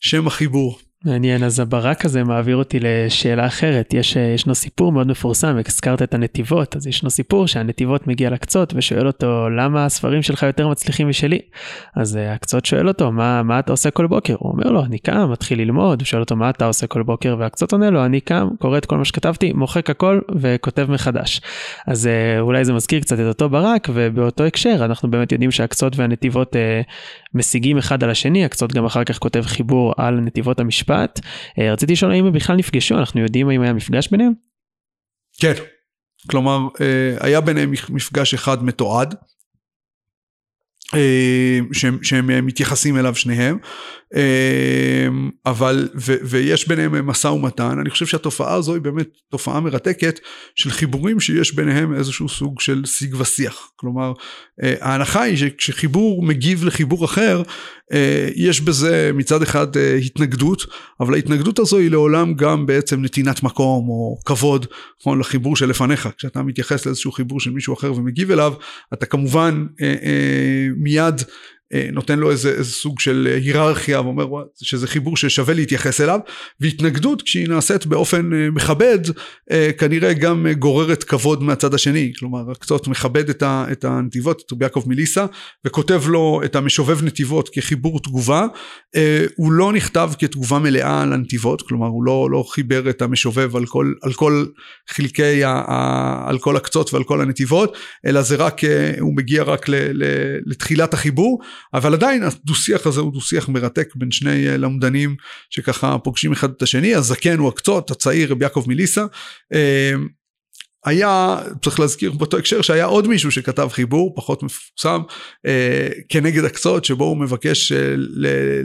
[SPEAKER 2] שם החיבור.
[SPEAKER 1] מעניין, אז הברק הזה מעביר אותי לשאלה אחרת. יש, ישנו סיפור מאוד מפורסם, הזכרת את הנתיבות, אז ישנו סיפור שהנתיבות מגיע לקצות ושואל אותו, למה הספרים שלך יותר מצליחים משלי? אז אה, הקצות שואל אותו, מה, מה אתה עושה כל בוקר? הוא אומר לו, אני קם, מתחיל ללמוד, הוא שואל אותו, מה אתה עושה כל בוקר? והקצות עונה לו, אני קם, קורא את כל מה שכתבתי, מוחק הכל וכותב מחדש. אז אה, אולי זה מזכיר קצת את אותו ברק, ובאותו הקשר, אנחנו באמת יודעים שהקצות והנתיבות אה, משיגים אחד על השני, הקצות גם אחר כך כותב חיבור על נתיבות המשפט. אה, רציתי לשאול האם הם בכלל נפגשו, אנחנו יודעים האם היה מפגש ביניהם?
[SPEAKER 2] כן, כלומר אה, היה ביניהם מפגש אחד מתועד. אה, שהם, שהם מתייחסים אליו שניהם. אבל ו, ויש ביניהם משא ומתן. אני חושב שהתופעה הזו היא באמת תופעה מרתקת של חיבורים שיש ביניהם איזשהו סוג של שיג ושיח. כלומר ההנחה היא שכשחיבור מגיב לחיבור אחר אה, יש בזה מצד אחד אה, התנגדות, אבל ההתנגדות הזו היא לעולם גם בעצם נתינת מקום או כבוד, נכון, לחיבור שלפניך. כשאתה מתייחס לאיזשהו חיבור של מישהו אחר ומגיב אליו, אתה כמובן אה, אה, מיד נותן לו איזה, איזה סוג של היררכיה ואומר שזה חיבור ששווה להתייחס אליו. והתנגדות כשהיא נעשית באופן אה, מכבד אה, כנראה גם גוררת כבוד מהצד השני. כלומר קצת מכבד את, ה, את הנתיבות את רבי יעקב מליסה וכותב לו את המשובב נתיבות כחיבור תגובה. הוא לא נכתב כתגובה מלאה על הנתיבות כלומר הוא לא, לא חיבר את המשובב על כל, על כל חלקי ה, ה, על כל הקצות ועל כל הנתיבות אלא זה רק הוא מגיע רק ל, ל, לתחילת החיבור אבל עדיין הדו שיח הזה הוא דו שיח מרתק בין שני אה, למדנים שככה פוגשים אחד את השני. הזקן הוא הקצות הצעיר רבי יעקב מליסה. אה, היה צריך להזכיר באותו הקשר שהיה עוד מישהו שכתב חיבור פחות מפורסם אה, כנגד הקצות שבו הוא מבקש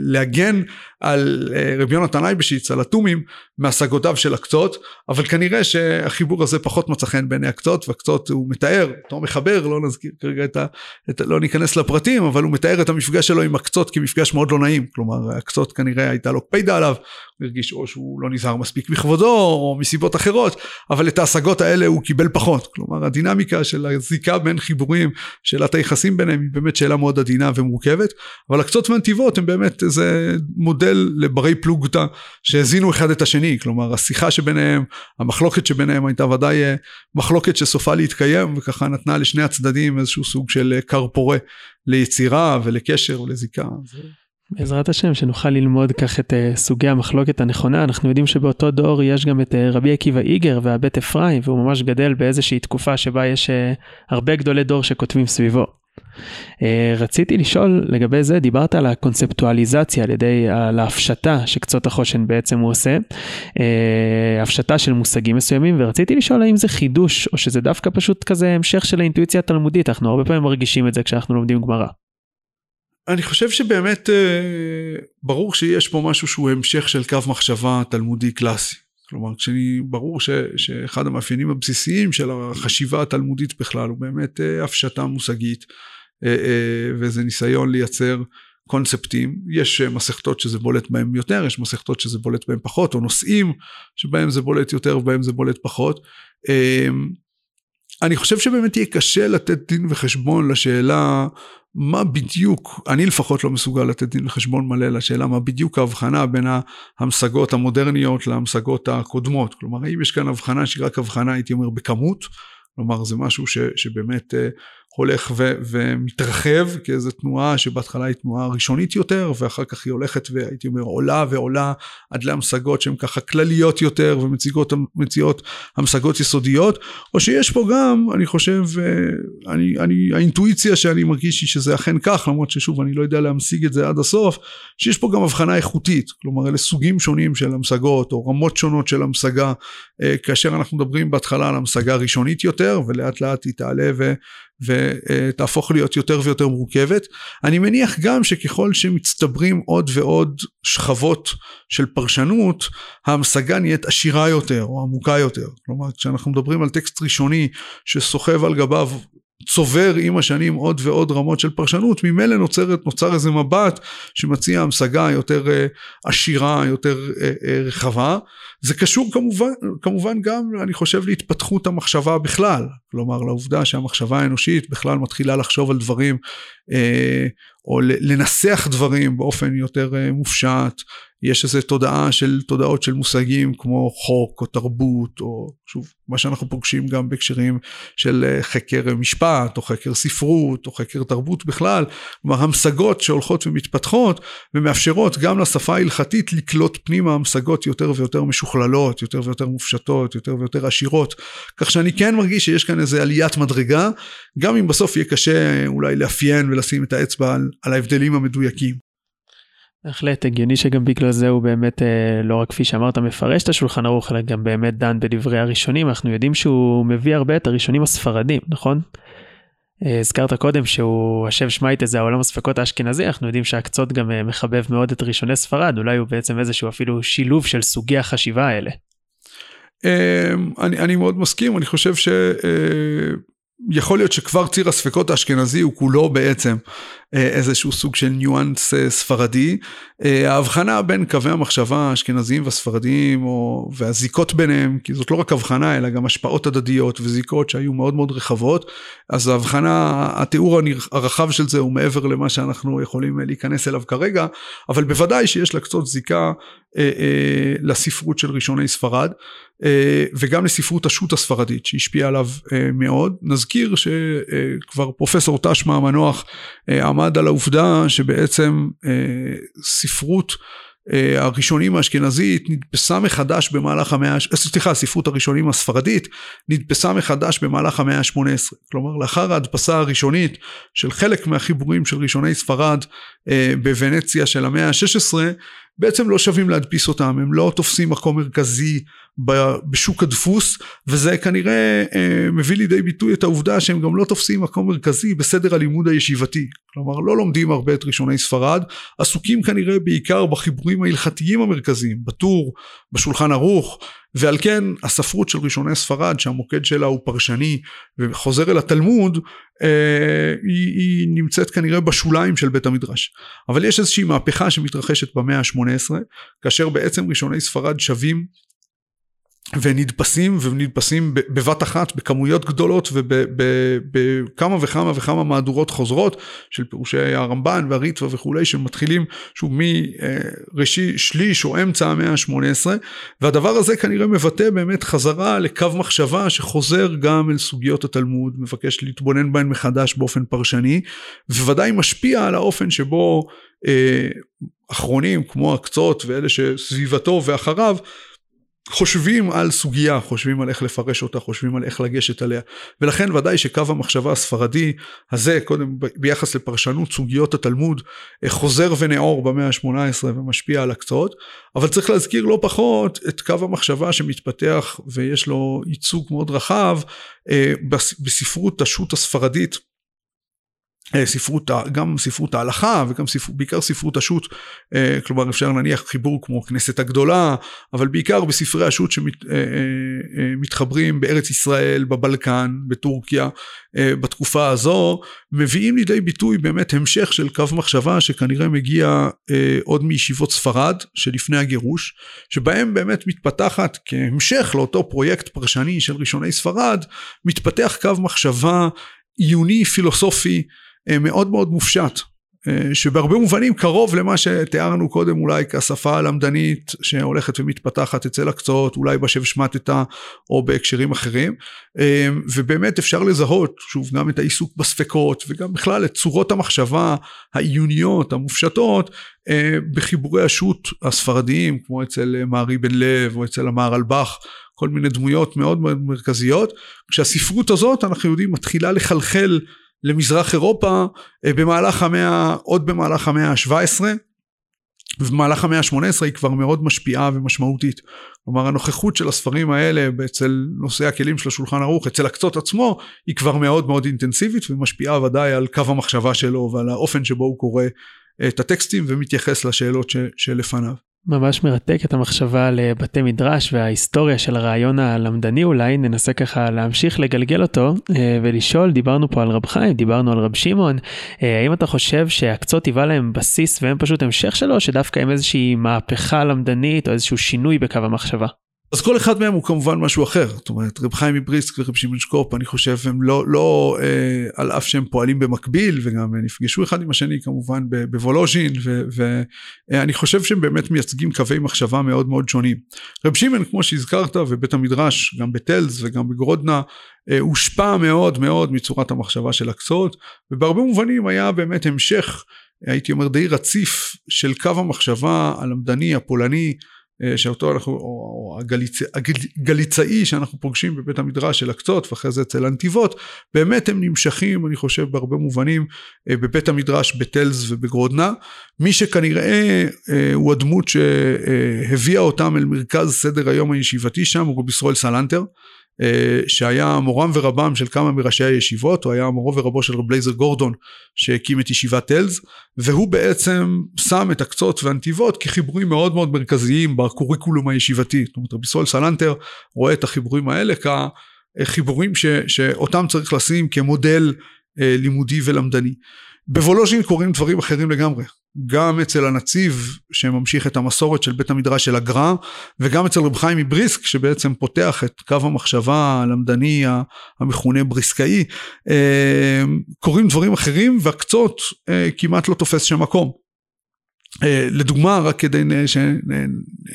[SPEAKER 2] להגן על אה, רבי יונתן אייבשיץ על התומים מהשגותיו של הקצות אבל כנראה שהחיבור הזה פחות מצא חן בעיני הקצות והקצות הוא מתאר אותו מחבר לא נזכיר כרגע את ה... את, לא ניכנס לפרטים אבל הוא מתאר את המפגש שלו עם הקצות כמפגש מאוד לא נעים. כלומר הקצות כנראה הייתה לו קפידה עליו הוא הרגיש או שהוא לא נזהר מספיק בכבודו או מסיבות אחרות אבל את ההשגות האלה הוא קיבל פחות. כלומר הדינמיקה של הזיקה בין חיבורים שאלת היחסים ביניהם היא באמת שאלה מאוד עדינה ומורכבת אבל הקצות והנתיבות הם באמת איזה מודל לברי פלוגתא שהזינו אחד את השני כלומר השיחה שביניהם המחלוקת שביניהם הייתה ודאי אה, מחלוקת שסופה להתקיים וככה נתנה לשני הצדדים איזשהו סוג של כר פורה ליצירה ולקשר ולזיקה.
[SPEAKER 1] בעזרת השם שנוכל ללמוד כך את uh, סוגי המחלוקת הנכונה אנחנו יודעים שבאותו דור יש גם את רבי עקיבא איגר והבית אפרים והוא ממש גדל באיזושהי תקופה שבה יש הרבה גדולי דור שכותבים סביבו. Uh, רציתי לשאול לגבי זה דיברת על הקונספטואליזציה על ידי על ההפשטה שקצות החושן בעצם הוא עושה uh, הפשטה של מושגים מסוימים ורציתי לשאול האם זה חידוש או שזה דווקא פשוט כזה המשך של האינטואיציה התלמודית אנחנו הרבה פעמים מרגישים את זה כשאנחנו לומדים גמרא.
[SPEAKER 2] אני חושב שבאמת אה, ברור שיש פה משהו שהוא המשך של קו מחשבה תלמודי קלאסי. כלומר, כשאני, ברור ש, שאחד המאפיינים הבסיסיים של החשיבה התלמודית בכלל הוא באמת אה, הפשטה מושגית אה, וזה ניסיון לייצר קונספטים. יש מסכתות שזה בולט בהם יותר, יש מסכתות שזה בולט בהם פחות, או נושאים שבהם זה בולט יותר ובהם זה בולט פחות. אני חושב שבאמת יהיה קשה לתת דין וחשבון לשאלה מה בדיוק, אני לפחות לא מסוגל לתת דין וחשבון מלא לשאלה מה בדיוק ההבחנה בין המשגות המודרניות להמשגות הקודמות. כלומר, האם יש כאן הבחנה שהיא רק הבחנה, הייתי אומר, בכמות, כלומר זה משהו ש, שבאמת אה, הולך ו, ומתרחב כאיזו תנועה שבהתחלה היא תנועה ראשונית יותר ואחר כך היא הולכת והייתי אומר עולה ועולה עד להמשגות שהן ככה כלליות יותר ומציעות המשגות יסודיות או שיש פה גם אני חושב אה, אני, אני, האינטואיציה שאני מרגיש היא שזה אכן כך למרות ששוב אני לא יודע להמשיג את זה עד הסוף שיש פה גם הבחנה איכותית כלומר אלה סוגים שונים של המשגות או רמות שונות של המשגה אה, כאשר אנחנו מדברים בהתחלה על המשגה ראשונית יותר ולאט לאט היא תעלה ו... ותהפוך להיות יותר ויותר מורכבת. אני מניח גם שככל שמצטברים עוד ועוד שכבות של פרשנות, ההמשגה נהיית עשירה יותר או עמוקה יותר. כלומר, כשאנחנו מדברים על טקסט ראשוני שסוחב על גביו צובר עם השנים עוד ועוד רמות של פרשנות, ממילא נוצרת, נוצר איזה מבט שמציע המשגה יותר אה, עשירה, יותר אה, אה, רחבה. זה קשור כמובן, כמובן גם, אני חושב, להתפתחות המחשבה בכלל. כלומר, לעובדה שהמחשבה האנושית בכלל מתחילה לחשוב על דברים או לנסח דברים באופן יותר מופשט, יש איזו תודעה של תודעות של מושגים כמו חוק או תרבות או שוב מה שאנחנו פוגשים גם בהקשרים של אה, חקר משפט או חקר ספרות או חקר תרבות בכלל, כלומר המשגות שהולכות ומתפתחות ומאפשרות גם לשפה ההלכתית לקלוט פנימה המשגות יותר ויותר משוכללות, יותר ויותר מופשטות, יותר ויותר עשירות, כך שאני כן מרגיש שיש כאן איזו עליית מדרגה, גם אם בסוף יהיה קשה אולי לאפיין ולשים את האצבע על, על ההבדלים המדויקים.
[SPEAKER 1] בהחלט הגיוני שגם בגלל זה הוא באמת אה, לא רק כפי שאמרת מפרש את השולחן ערוך אלא גם באמת דן בדברי הראשונים אנחנו יודעים שהוא מביא הרבה את הראשונים הספרדים נכון? אה, הזכרת קודם שהוא השב שמייטה זה העולם הספקות האשכנזי אנחנו יודעים שהקצות גם אה, מחבב מאוד את ראשוני ספרד אולי הוא בעצם איזשהו אפילו שילוב של סוגי החשיבה האלה.
[SPEAKER 2] אני, אני מאוד מסכים אני חושב ש... יכול להיות שכבר ציר הספקות האשכנזי הוא כולו בעצם איזשהו סוג של ניואנס אה, ספרדי. אה, ההבחנה בין קווי המחשבה האשכנזיים והספרדיים או, והזיקות ביניהם, כי זאת לא רק הבחנה אלא גם השפעות הדדיות וזיקות שהיו מאוד מאוד רחבות, אז ההבחנה, התיאור הרחב של זה הוא מעבר למה שאנחנו יכולים להיכנס אליו כרגע, אבל בוודאי שיש לה קצת זיקה אה, אה, לספרות של ראשוני ספרד. אה, וגם לספרות השו"ת הספרדית שהשפיעה עליו אה, מאוד. נזכיר שכבר פרופסור תשמע המנוח אה, עמד על העובדה שבעצם ספרות הראשונים האשכנזית נדפסה מחדש במהלך המאה, סליחה, הספרות הראשונים הספרדית נדפסה מחדש במהלך המאה ה-18. כלומר, לאחר ההדפסה הראשונית של חלק מהחיבורים של ראשוני ספרד בוונציה של המאה ה-16, בעצם לא שווים להדפיס אותם, הם לא תופסים מקום מרכזי בשוק הדפוס וזה כנראה אה, מביא לידי ביטוי את העובדה שהם גם לא תופסים מקום מרכזי בסדר הלימוד הישיבתי. כלומר לא לומדים הרבה את ראשוני ספרד עסוקים כנראה בעיקר בחיבורים ההלכתיים המרכזיים בטור בשולחן ערוך ועל כן הספרות של ראשוני ספרד שהמוקד שלה הוא פרשני וחוזר אל התלמוד היא, היא נמצאת כנראה בשוליים של בית המדרש. אבל יש איזושהי מהפכה שמתרחשת במאה ה-18 כאשר בעצם ראשוני ספרד שווים ונדפסים ונדפסים בבת אחת בכמויות גדולות ובכמה וכמה וכמה מהדורות חוזרות של פירושי הרמב"ן והריטווה וכולי שמתחילים שוב מראשי שליש או אמצע המאה ה-18 והדבר הזה כנראה מבטא באמת חזרה לקו מחשבה שחוזר גם אל סוגיות התלמוד מבקש להתבונן בהן מחדש באופן פרשני וודאי משפיע על האופן שבו אה, אחרונים כמו הקצות ואלה שסביבתו ואחריו חושבים על סוגיה, חושבים על איך לפרש אותה, חושבים על איך לגשת עליה. ולכן ודאי שקו המחשבה הספרדי הזה, קודם ביחס לפרשנות סוגיות התלמוד, אה, חוזר ונאור במאה ה-18 ומשפיע על הקצות, אבל צריך להזכיר לא פחות את קו המחשבה שמתפתח ויש לו ייצוג מאוד רחב אה, בספרות השו"ת הספרדית. אה, ספרות, גם ספרות ההלכה וגם ספר, בעיקר ספרות השו"ת, אה, כלומר אפשר להניח חיבור כמו כנסת הגדולה, אבל בעיקר בספרי השו"ת שמתחברים אה, בארץ ישראל, בבלקן, בטורקיה, בתקופה הזו, מביאים לידי ביטוי באמת המשך של קו מחשבה שכנראה מגיע עוד מישיבות ספרד שלפני הגירוש, שבהם באמת מתפתחת כהמשך לאותו פרויקט פרשני של ראשוני ספרד, מתפתח קו מחשבה עיוני פילוסופי מאוד מאוד מופשט אה, שבהרבה מובנים קרוב למה שתיארנו קודם אולי כשפה הלמדנית שהולכת ומתפתחת אצל הקצות אולי בשב שמטתה או בהקשרים אחרים. אה, ובאמת אפשר לזהות שוב גם את העיסוק בספקות וגם בכלל את צורות המחשבה העיוניות המופשטות בחיבורי השו"ת הספרדיים כמו אצל מארי בן לב או אצל המהר"ל בך כל מיני דמויות מאוד מאוד מרכזיות. כשהספרות הזאת אנחנו יודעים מתחילה לחלחל למזרח אירופה אה, במהלך המאה, עוד במהלך המאה ה-17 ובמהלך המאה ה-18 היא כבר מאוד משפיעה ומשמעותית. כלומר הנוכחות של הספרים האלה אצל נושאי הכלים של השולחן ערוך, אצל הקצות עצמו, היא כבר מאוד מאוד אינטנסיבית ומשפיעה ודאי על קו המחשבה שלו ועל האופן שבו הוא קורא את הטקסטים ומתייחס לשאלות ש, שלפניו.
[SPEAKER 1] ממש מרתק את המחשבה לבתי מדרש וההיסטוריה של הרעיון הלמדני אולי ננסה ככה להמשיך לגלגל אותו אה, ולשאול דיברנו פה על רב חיים דיברנו על רב שמעון אה, האם אתה חושב שהקצות היווה להם בסיס והם פשוט המשך שלו שדווקא הם איזושהי מהפכה למדנית או איזשהו שינוי בקו המחשבה.
[SPEAKER 2] אז כל אחד מהם הוא כמובן משהו אחר, זאת אומרת רב חיים מבריסק ורב שמעון שקופ אני חושב הם לא, לא אה, על אף שהם פועלים במקביל וגם נפגשו אחד עם השני כמובן בוולוז'ין ואני אה, חושב שהם באמת מייצגים קווי מחשבה מאוד מאוד שונים. רב שמעון כמו שהזכרת ובית המדרש גם בטלס וגם בגרודנה אה, הושפע מאוד מאוד מצורת המחשבה של הקצות ובהרבה מובנים היה באמת המשך הייתי אומר די רציף של קו המחשבה הלמדני הפולני שאותו אנחנו, או הגליצ... הגליצאי שאנחנו פוגשים בבית המדרש של הקצות ואחרי זה אצל הנתיבות, באמת הם נמשכים אני חושב בהרבה מובנים אה, בבית המדרש בטלז ובגרודנה. מי שכנראה אה, הוא הדמות שהביאה אותם אל מרכז סדר היום הישיבתי שם הוא רבי ישראל סלנטר. אה, שהיה מורם ורבם של כמה מראשי הישיבות, הוא היה מורו ורבו של רב לייזר גורדון שהקים את ישיבת טלז, והוא בעצם שם את הקצות והנתיבות כחיבורים מאוד מאוד מרכזיים בקוריקולום הישיבתי. זאת אומרת רבי ישראל סלנטר רואה את החיבורים האלה כחיבורים ש, שאותם צריך לשים כמודל אה, לימודי ולמדני. בוולוז'ין קורים דברים אחרים לגמרי. גם אצל הנציב שממשיך את המסורת של בית המדרש של הגר"א וגם אצל רב חיים מבריסק שבעצם פותח את קו המחשבה הלמדני המכונה בריסקאי אה, קורים דברים אחרים והקצות אה, כמעט לא תופס שם מקום. אה, לדוגמה רק כדי ש...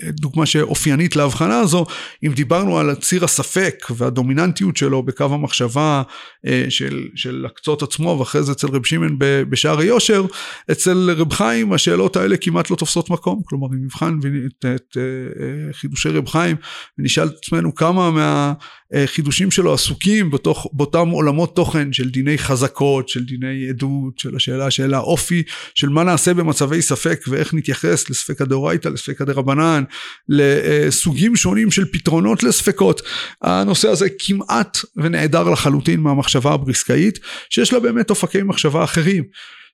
[SPEAKER 2] דוגמה שאופיינית להבחנה הזו אם דיברנו על ציר הספק והדומיננטיות שלו בקו המחשבה אה, של, של הקצות עצמו ואחרי זה אצל רב שמעון בשער היושר אצל רב חיים השאלות האלה כמעט לא תופסות מקום. כלומר אם נבחן את, את אה, חידושי רב חיים ונשאל את עצמנו כמה מה החידושים שלו עסוקים בתוך, באותם עולמות תוכן של דיני חזקות, של דיני עדות, של השאלה של האופי, של מה נעשה במצבי ספק ואיך נתייחס לספקא דאורייתא, לספקא דרבנן, לסוגים שונים של פתרונות לספקות. הנושא הזה כמעט ונעדר לחלוטין מהמחשבה הבריסקאית, שיש לה באמת אופקי מחשבה אחרים.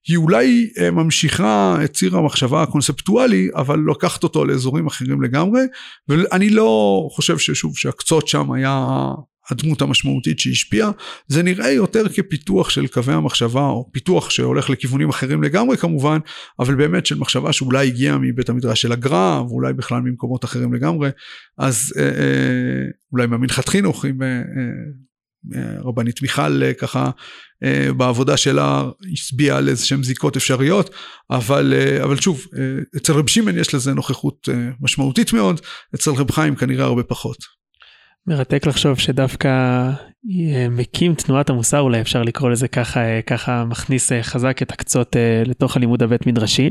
[SPEAKER 2] היא אולי אה, ממשיכה את ציר המחשבה הקונספטואלי אבל לוקחת אותו לאזורים אחרים לגמרי ואני לא חושב ששוב שהקצות שם היה הדמות המשמעותית שהשפיעה. זה נראה יותר כפיתוח של קווי המחשבה או פיתוח שהולך לכיוונים אחרים לגמרי כמובן אבל באמת של מחשבה שאולי הגיעה מבית המדרש של הגר"א ואולי בכלל ממקומות אחרים לגמרי. אז אה, אה, אולי מהמנחת חינוך אם אה, אה, רבנית מיכל אה, ככה אה, בעבודה שלה הצביעה על איזה שהם זיקות אפשריות אבל אה, אבל שוב אצל רב שמעון יש לזה נוכחות משמעותית מאוד אצל רב חיים כנראה הרבה פחות.
[SPEAKER 1] מרתק לחשוב שדווקא מקים תנועת המוסר אולי אפשר לקרוא לזה ככה אה, ככה מכניס אה, חזק את הקצות לתוך הלימוד הבית מדרשי.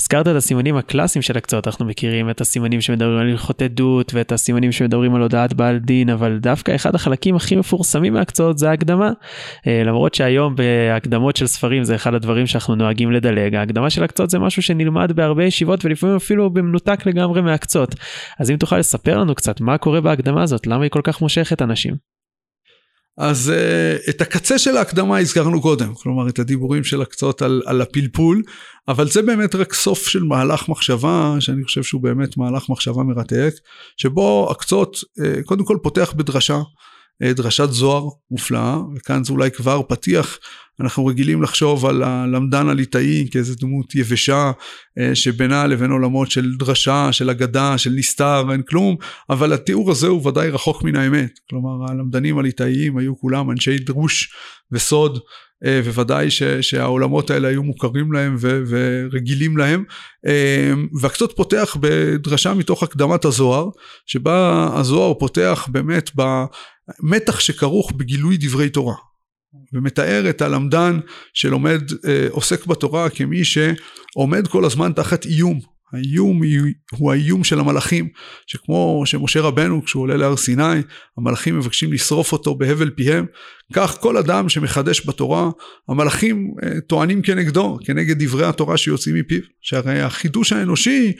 [SPEAKER 1] הזכרת את הסימנים הקלאסיים של הקצות אנחנו מכירים את הסימנים שמדברים על הלכות עדות ואת הסימנים שמדברים על הודעת בעל דין אבל דווקא אחד החלקים הכי מפורסמים מהקצות זה ההקדמה. למרות שהיום בהקדמות של ספרים זה אחד הדברים שאנחנו נוהגים לדלג ההקדמה של הקצות זה משהו שנלמד בהרבה ישיבות ולפעמים אפילו במנותק לגמרי מהקצות. אז אם תוכל לספר לנו קצת מה קורה בהקדמה הזאת למה היא כל כך מושכת אנשים.
[SPEAKER 2] אז uh, את הקצה של ההקדמה הזכרנו קודם, כלומר את הדיבורים של הקצות על, על הפלפול, אבל זה באמת רק סוף של מהלך מחשבה, שאני חושב שהוא באמת מהלך מחשבה מרתק, שבו הקצות uh, קודם כל פותח בדרשה, דרשת זוהר מופלאה, וכאן זה אולי כבר פתיח אנחנו רגילים לחשוב על הלמדן הליטאי כאיזה דמות יבשה אה, שבינה לבין עולמות של דרשה, של אגדה, של נסתר, אין כלום, אבל התיאור הזה הוא ודאי רחוק מן האמת. כלומר הלמדנים הליטאיים היו כולם אנשי דרוש וסוד, אה, וודאי שהעולמות האלה היו מוכרים להם ורגילים להם. אה, והקצות פותח בדרשה מתוך הקדמת הזוהר, שבה הזוהר פותח באמת במתח שכרוך בגילוי דברי תורה. ומתאר את הלמדן שלומד, אה, עוסק בתורה כמי שעומד כל הזמן תחת איום. האיום הוא האיום של המלאכים, שכמו שמשה רבנו כשהוא עולה להר סיני, המלאכים מבקשים לשרוף אותו בהבל פיהם, כך כל אדם שמחדש בתורה, המלאכים אה, טוענים כנגדו, כנגד דברי התורה שיוצאים מפיו, שהרי החידוש האנושי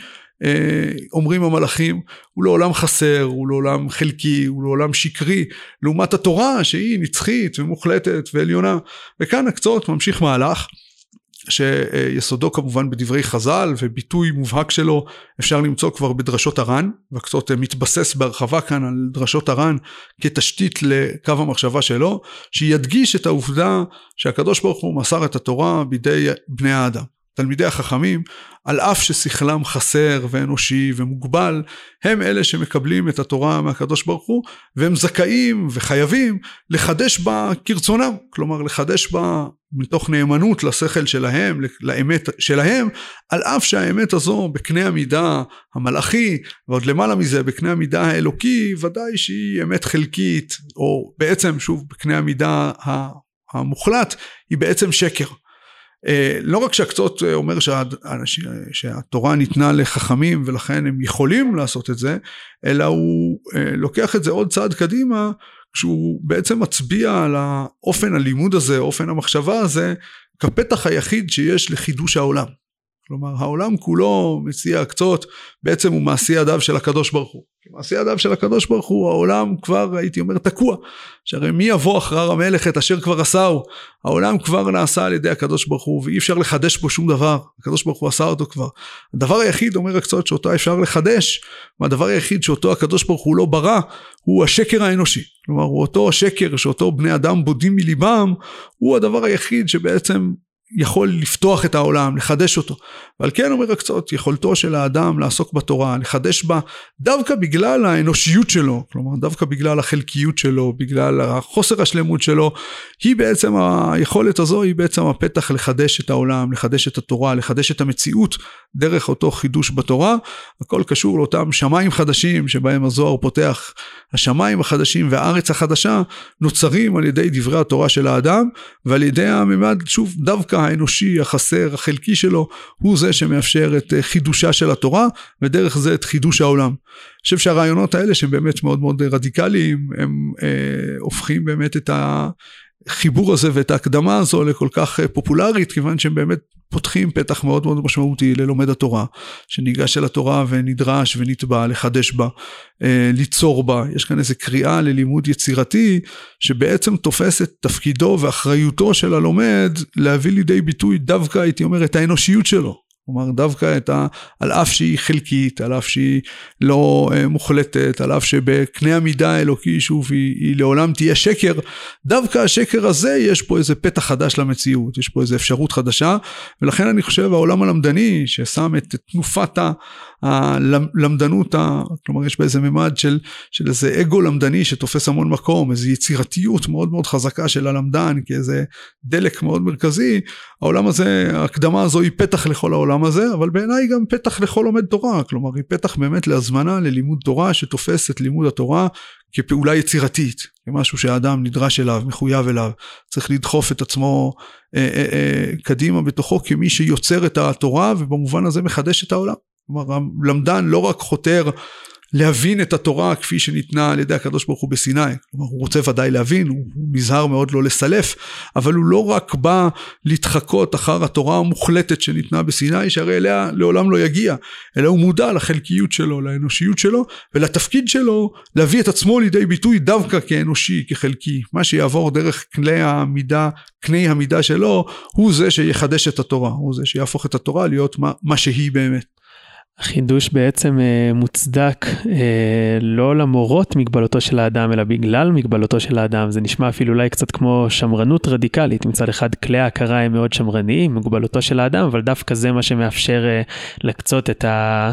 [SPEAKER 2] אומרים המלאכים, הוא לעולם חסר, הוא לעולם חלקי, הוא לעולם שקרי, לעומת התורה שהיא נצחית ומוחלטת ועליונה. וכאן הקצות ממשיך מהלך. שיסודו כמובן בדברי חז"ל וביטוי מובהק שלו אפשר למצוא כבר בדרשות הר"ן והקצות מתבסס בהרחבה כאן על דרשות הר"ן כתשתית לקו המחשבה שלו שידגיש את העובדה שהקדוש ברוך הוא מסר את התורה בידי בני האדם תלמידי החכמים, על אף ששכלם חסר ואנושי ומוגבל, הם אלה שמקבלים את התורה מהקדוש ברוך הוא, והם זכאים וחייבים לחדש בה כרצונם, כלומר לחדש בה מתוך נאמנות לשכל שלהם, לאמת שלהם, על אף שהאמת הזו בקנה המידה המלאכי, ועוד למעלה מזה בקנה המידה האלוקי, ודאי שהיא אמת חלקית, או בעצם שוב בקנה המידה המוחלט, היא בעצם שקר. אה, לא רק שהקצות אה, אומר שהאנשים, שהתורה ניתנה לחכמים ולכן הם יכולים לעשות את זה, אלא הוא אה, לוקח את זה עוד צעד קדימה, כשהוא בעצם מצביע על האופן הלימוד הזה, אופן המחשבה הזה, כפתח היחיד שיש לחידוש העולם. כלומר העולם כולו מציע הקצות בעצם הוא מעשי ידיו של הקדוש ברוך הוא. מעשי ידיו של הקדוש ברוך הוא העולם כבר הייתי אומר תקוע. שהרי מי יבוא אחר המלך את אשר כבר עשהו. העולם כבר נעשה על ידי הקדוש ברוך הוא ואי אפשר לחדש בו שום דבר. הקדוש ברוך הוא עשה אותו כבר. הדבר היחיד אומר הקצות שאותו אפשר לחדש והדבר היחיד שאותו הקדוש ברוך הוא לא ברא הוא השקר האנושי. כלומר הוא אותו השקר שאותו בני אדם בודים מליבם הוא הדבר היחיד שבעצם יכול לפתוח את העולם, לחדש אותו. ועל כן אומר הקצות, יכולתו של האדם לעסוק בתורה, לחדש בה, דווקא בגלל האנושיות שלו, כלומר דווקא בגלל החלקיות שלו, בגלל החוסר השלמות שלו, היא בעצם, היכולת הזו היא בעצם הפתח לחדש את העולם, לחדש את התורה, לחדש את המציאות דרך אותו חידוש בתורה. הכל קשור לאותם שמיים חדשים שבהם הזוהר פותח. השמיים החדשים והארץ החדשה נוצרים על ידי דברי התורה של האדם, ועל ידי הממד, שוב, דווקא האנושי, החסר, החלקי שלו, הוא זה שמאפשר את אה, חידושה של התורה, ודרך זה את חידוש העולם. אני חושב שהרעיונות האלה שהם באמת מאוד מאוד רדיקליים, הם אה, הופכים באמת את החיבור הזה ואת ההקדמה הזו לכל כך אה, פופולרית, כיוון שהם באמת פותחים פתח מאוד מאוד משמעותי ללומד התורה, שניגש אל התורה ונדרש ונתבע לחדש בה, אה, ליצור בה. יש כאן איזה קריאה ללימוד יצירתי, שבעצם תופס את תפקידו ואחריותו של הלומד להביא לידי ביטוי דווקא, הייתי אומר, את האנושיות שלו. כלומר דווקא את ה... על אף שהיא חלקית, על אף שהיא לא uh, מוחלטת, על אף שבקנה המידה האלוקי שוב היא, היא לעולם תהיה שקר, דווקא השקר הזה יש פה איזה פתח חדש למציאות, יש פה איזה אפשרות חדשה, ולכן אני חושב העולם הלמדני ששם את תנופת הלמדנות. כלומר יש בה איזה ממד של, של איזה אגו למדני שתופס המון מקום, איזו יצירתיות מאוד מאוד חזקה של הלמדן כאיזה דלק מאוד מרכזי, העולם הזה, ההקדמה הזו היא פתח לכל העולם הזה, אבל בעיניי גם פתח לכל לומד תורה, כלומר היא פתח באמת להזמנה ללימוד תורה שתופס את לימוד התורה כפעולה יצירתית, כמשהו שהאדם נדרש אליו, מחויב אליו, צריך לדחוף את עצמו אה, אה, אה, קדימה בתוכו כמי שיוצר את התורה ובמובן הזה מחדש את העולם. כלומר הלמדן לא רק חותר להבין את התורה כפי שניתנה על ידי הקדוש ברוך הוא בסיני. כלומר, הוא רוצה ודאי להבין, הוא, נזהר מאוד לא לסלף, אבל הוא לא רק בא להתחקות אחר התורה המוחלטת שניתנה בסיני, שהרי אליה לעולם לא יגיע, אלא הוא מודע לחלקיות שלו, לאנושיות שלו, ולתפקיד שלו להביא את עצמו לידי ביטוי דווקא כאנושי, כחלקי. מה שיעבור דרך כלי המידה, קני המידה שלו, הוא זה שיחדש את התורה, הוא זה שיהפוך את התורה להיות מה, מה שהיא באמת.
[SPEAKER 1] החידוש בעצם אה, מוצדק אה, לא למורות מגבלותו של האדם אלא בגלל מגבלותו של האדם זה נשמע אפילו אולי קצת כמו שמרנות רדיקלית מצד אחד כלי ההכרה הם מאוד שמרניים מגבלותו של האדם אבל דווקא זה מה שמאפשר אה, לקצות את, ה,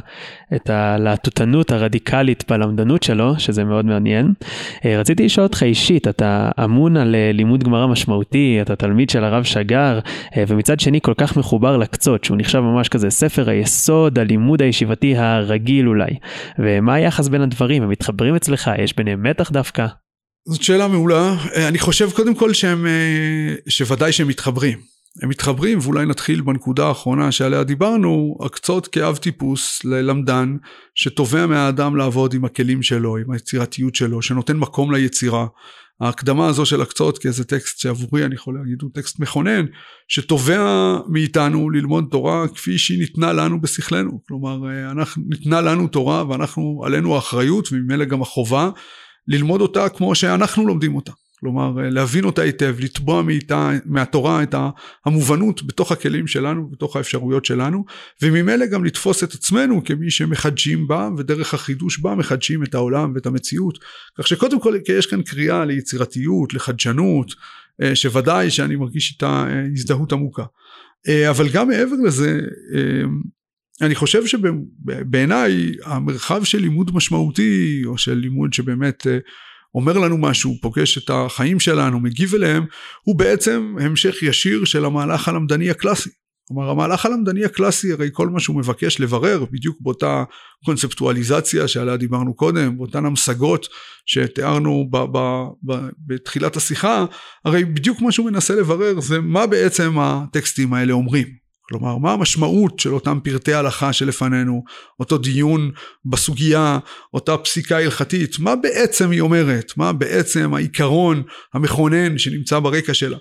[SPEAKER 1] את הלהטוטנות הרדיקלית בלמדנות שלו שזה מאוד מעניין. רציתי לשאול אותך אישית אתה אמון על לימוד גמרא משמעותי אתה תלמיד של הרב שגר ומצד שני כל כך מחובר לקצות שהוא נחשב ממש כזה ספר היסוד הלימוד הישיבתי הרגיל אולי. ומה היחס בין הדברים? הם מתחברים אצלך? יש ביניהם מתח דווקא?
[SPEAKER 2] זאת שאלה מעולה. אה, אני חושב קודם כל שהם, אה, שוודאי שהם מתחברים. הם מתחברים ואולי נתחיל בנקודה האחרונה שעליה דיברנו, הקצות כאב טיפוס ללמדן שתובע מהאדם לעבוד עם הכלים שלו, עם היצירתיות שלו, שנותן מקום ליצירה. ההקדמה הזו של הקצות כאיזה טקסט שעבורי אני יכול להגיד הוא טקסט מכונן שתובע מאיתנו ללמוד תורה כפי שהיא ניתנה לנו בשכלנו. כלומר אה, אנחנו, ניתנה לנו תורה ואנחנו עלינו האחריות וממילא גם החובה ללמוד אותה כמו שאנחנו לומדים אותה כלומר להבין אותה היטב, לתבוע מאיתה, מהתורה את המובנות בתוך הכלים שלנו, בתוך האפשרויות שלנו, וממילא גם לתפוס את עצמנו כמי שמחדשים בה, ודרך החידוש בה מחדשים את העולם ואת המציאות. כך שקודם כל יש כאן קריאה ליצירתיות, לחדשנות, שוודאי שאני מרגיש איתה הזדהות עמוקה. אבל גם מעבר לזה, אני חושב שבעיניי המרחב של לימוד משמעותי, או של לימוד שבאמת אומר לנו משהו, פוגש את החיים שלנו, מגיב אליהם, הוא בעצם המשך ישיר של המהלך הלמדני הקלאסי. כלומר המהלך הלמדני הקלאסי הרי כל מה שהוא מבקש לברר בדיוק באותה קונספטואליזציה שעליה דיברנו קודם באותן המשגות שתיארנו ב- ב- ב- בתחילת השיחה הרי בדיוק מה שהוא מנסה לברר זה מה בעצם הטקסטים האלה אומרים כלומר, מה המשמעות של אותם פרטי הלכה שלפנינו, אותו דיון בסוגיה, אותה פסיקה הלכתית, מה בעצם היא אומרת, מה בעצם העיקרון המכונן שנמצא ברקע שלה.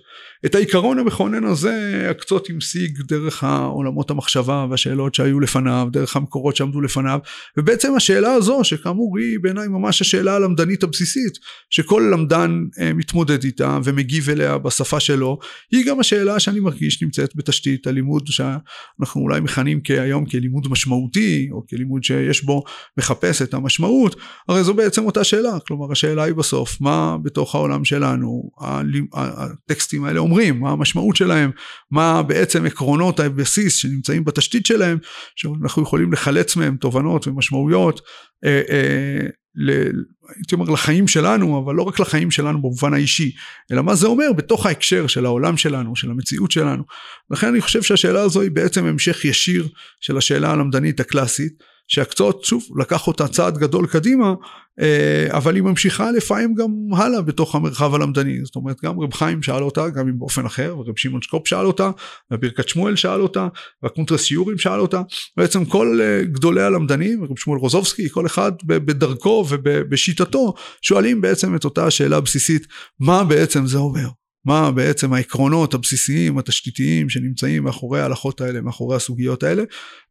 [SPEAKER 2] את העיקרון המכונן הזה הקצות המשיג דרך העולמות המחשבה והשאלות שהיו לפניו, דרך המקורות שעמדו לפניו, ובעצם השאלה הזו, שכאמור היא בעיניי ממש השאלה הלמדנית הבסיסית, שכל למדן אה, מתמודד איתה ומגיב אליה בשפה שלו, היא גם השאלה שאני מרגיש נמצאת בתשתית הלימוד שאנחנו אולי מכנים כהיום כלימוד משמעותי, או כלימוד שיש בו מחפש את המשמעות, הרי זו בעצם אותה שאלה, כלומר השאלה היא בסוף, מה בתוך העולם שלנו הטקסטים האלה אומרים, מה המשמעות שלהם, מה בעצם עקרונות הבסיס שנמצאים בתשתית שלהם, שאנחנו יכולים לחלץ מהם תובנות ומשמעויות, אה, אה, הייתי אומר לחיים שלנו, אבל לא רק לחיים שלנו במובן האישי, אלא מה זה אומר בתוך ההקשר של העולם שלנו, של המציאות שלנו. לכן אני חושב שהשאלה הזו היא בעצם המשך ישיר של השאלה הלמדנית הקלאסית, שהקצות, שוב, לקח אותה צעד גדול קדימה, אה, אבל היא ממשיכה לפעמים גם הלאה בתוך המרחב הלמדני. זאת אומרת, גם רב חיים שאל אותה, גם אם באופן אחר, ורב שמעון שקופ שאל אותה, וברכת שמואל שאל אותה, והקונטרס יורים שאל אותה. בעצם כל אה, גדולי הלמדנים, רב שמואל רוזובסקי, כל אחד בדרכו ובשיטתו, שואלים בעצם את אותה שאלה בסיסית, מה בעצם זה אומר? מה בעצם העקרונות הבסיסיים התשתיתיים שנמצאים מאחורי ההלכות האלה, מאחורי הסוגיות האלה,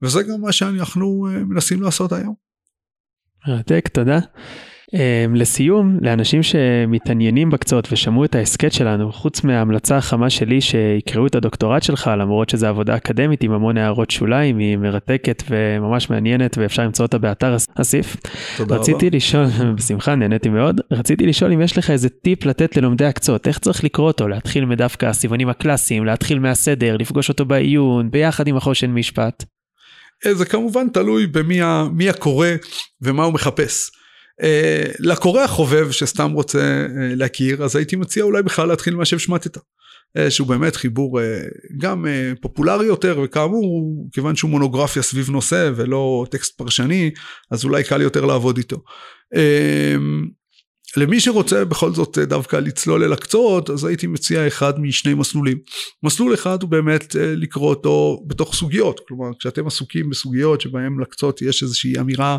[SPEAKER 2] וזה גם מה שאנחנו אה, מנסים לעשות היום.
[SPEAKER 1] מרתק, תודה. אמ, לסיום, לאנשים שמתעניינים בקצות ושמעו את ההסכת שלנו, חוץ מההמלצה החמה שלי שיקראו את הדוקטורט שלך, למרות שזו עבודה אקדמית עם המון הערות שוליים, היא מרתקת וממש מעניינת ואפשר למצוא אותה באתר אסיף.
[SPEAKER 2] תודה
[SPEAKER 1] רציתי
[SPEAKER 2] רבה.
[SPEAKER 1] לשאול, בשמחה, נהניתי מאוד, רציתי לשאול אם יש לך איזה טיפ לתת ללומדי הקצות, איך צריך לקרוא אותו, להתחיל מדווקא הסימנים הקלאסיים, להתחיל מהסדר, לפגוש אותו בעיון, ביחד עם החושן משפט.
[SPEAKER 2] אה, זה כמובן תלוי במי הקורא ומה הוא מחפש. Uh, לקורא החובב שסתם רוצה uh, להכיר אז הייתי מציע אולי בכלל להתחיל מהשם שמטת. Uh, שהוא באמת חיבור גם פופולרי יותר וכאמור כיוון שהוא מונוגרפיה סביב נושא ולא טקסט פרשני אז אולי קל יותר לעבוד איתו. למי שרוצה בכל זאת אה, דווקא לצלול אל הקצות אז הייתי מציע אחד משני מסלולים. מסלול אחד הוא באמת אה, לקרוא אותו בתוך סוגיות כלומר כשאתם עסוקים בסוגיות שבהם לקצות יש איזושהי אמירה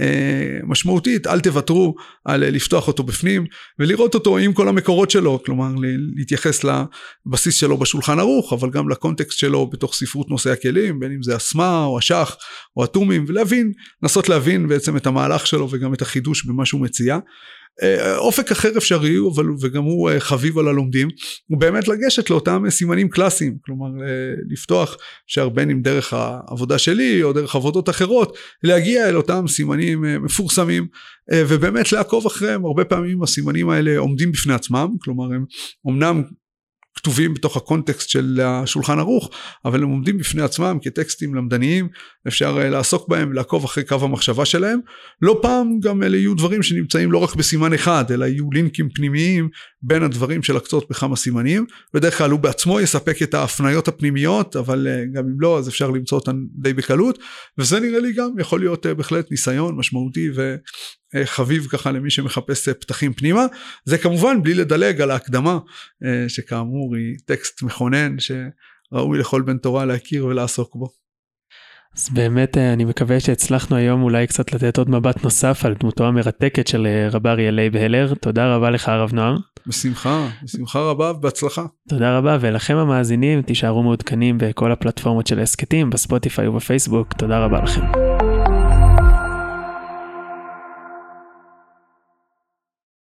[SPEAKER 2] אה, משמעותית אל תוותרו על אה, לפתוח אותו בפנים ולראות אותו עם כל המקורות שלו כלומר להתייחס לבסיס שלו בשולחן ערוך אבל גם לקונטקסט שלו בתוך ספרות נושאי הכלים בין אם זה הסמה או השח או התומים ולהבין לנסות להבין בעצם את המהלך שלו וגם את החידוש במה שהוא מציע. אה, אופק אחר אפשרי אבל וגם הוא אה, חביב על הלומדים הוא באמת לגשת לאותם סימנים קלאסיים כלומר אה, לפתוח שהרבה אם דרך העבודה שלי או דרך עבודות אחרות להגיע אל אותם סימנים מפורסמים ובאמת לעקוב אחריהם. הרבה פעמים הסימנים האלה עומדים בפני עצמם כלומר הם אמנם כתובים בתוך הקונטקסט של השולחן ערוך אבל הם עומדים בפני עצמם כטקסטים למדניים אפשר אה, לעסוק בהם ולעקוב אחרי קו המחשבה שלהם. לא פעם גם אלה יהיו דברים שנמצאים לא רק בסימן אחד אלא יהיו לינקים פנימיים בין הדברים של הקצות בכמה סימנים. בדרך כלל הוא בעצמו יספק את ההפניות הפנימיות אבל אה, גם אם לא אז אפשר למצוא אותן די בקלות. וזה נראה לי גם יכול להיות אה, בהחלט ניסיון משמעותי ו... אה, חביב ככה למי שמחפש אה, פתחים פנימה זה כמובן בלי לדלג על ההקדמה אה, שכאמור היא טקסט מכונן שראוי לכל בן תורה להכיר ולעסוק בו.
[SPEAKER 1] אז באמת אני מקווה שהצלחנו היום אולי קצת לתת עוד מבט נוסף על דמותו המרתקת של רב אריה לייב הלר. תודה רבה לך הרב נועם.
[SPEAKER 2] בשמחה, בשמחה רבה ובהצלחה.
[SPEAKER 1] תודה רבה ולכם המאזינים תישארו מעודכנים בכל הפלטפורמות של ההסכתים בספוטיפיי ובפייסבוק. תודה רבה לכם.